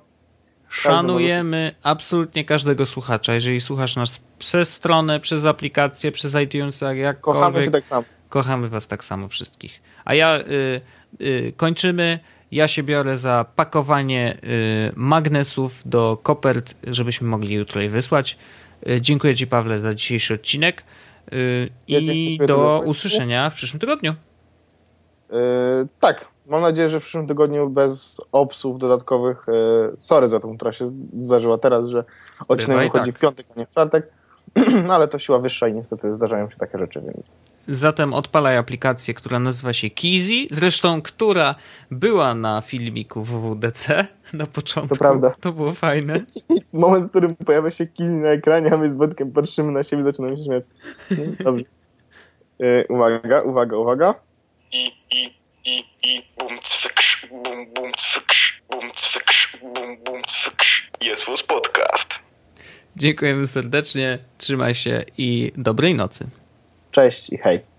Speaker 1: Szanujemy absolutnie każdego słuchacza. Jeżeli słuchasz nas przez stronę, przez aplikację, przez iTunes, jak
Speaker 3: Kochamy cię tak samo.
Speaker 1: Kochamy was tak samo wszystkich. A ja y, y, kończymy. Ja się biorę za pakowanie y, magnesów do kopert, żebyśmy mogli jutro je wysłać. Y, dziękuję Ci, Pawle, za dzisiejszy odcinek ja i do usłyszenia w przyszłym tygodniu.
Speaker 3: Yy, tak, mam nadzieję, że w przyszłym tygodniu bez obsów dodatkowych. Yy, sorry za tą, która się zdarzyła teraz, że odcinek wychodzi tak. w piątek, a nie w czwartek. No ale to siła wyższa i niestety zdarzają się takie rzeczy, więc.
Speaker 1: Zatem odpalaj aplikację, która nazywa się Kizi, zresztą która była na filmiku WWDC na początku.
Speaker 3: To prawda.
Speaker 1: To było fajne.
Speaker 3: Moment, w którym pojawia się Kizi na ekranie, a my z Wojtkiem patrzymy na siebie i zaczynamy się śmiać. Dobrze. Yy, uwaga, uwaga, uwaga. I, i, i, i, bum, cwyksz, bum, bum, cwyksz, bum, cwyksz, bum, bum, cwyksz.
Speaker 2: Jest podcast.
Speaker 1: Dziękujemy serdecznie, trzymaj się i dobrej nocy.
Speaker 3: Cześć i hej.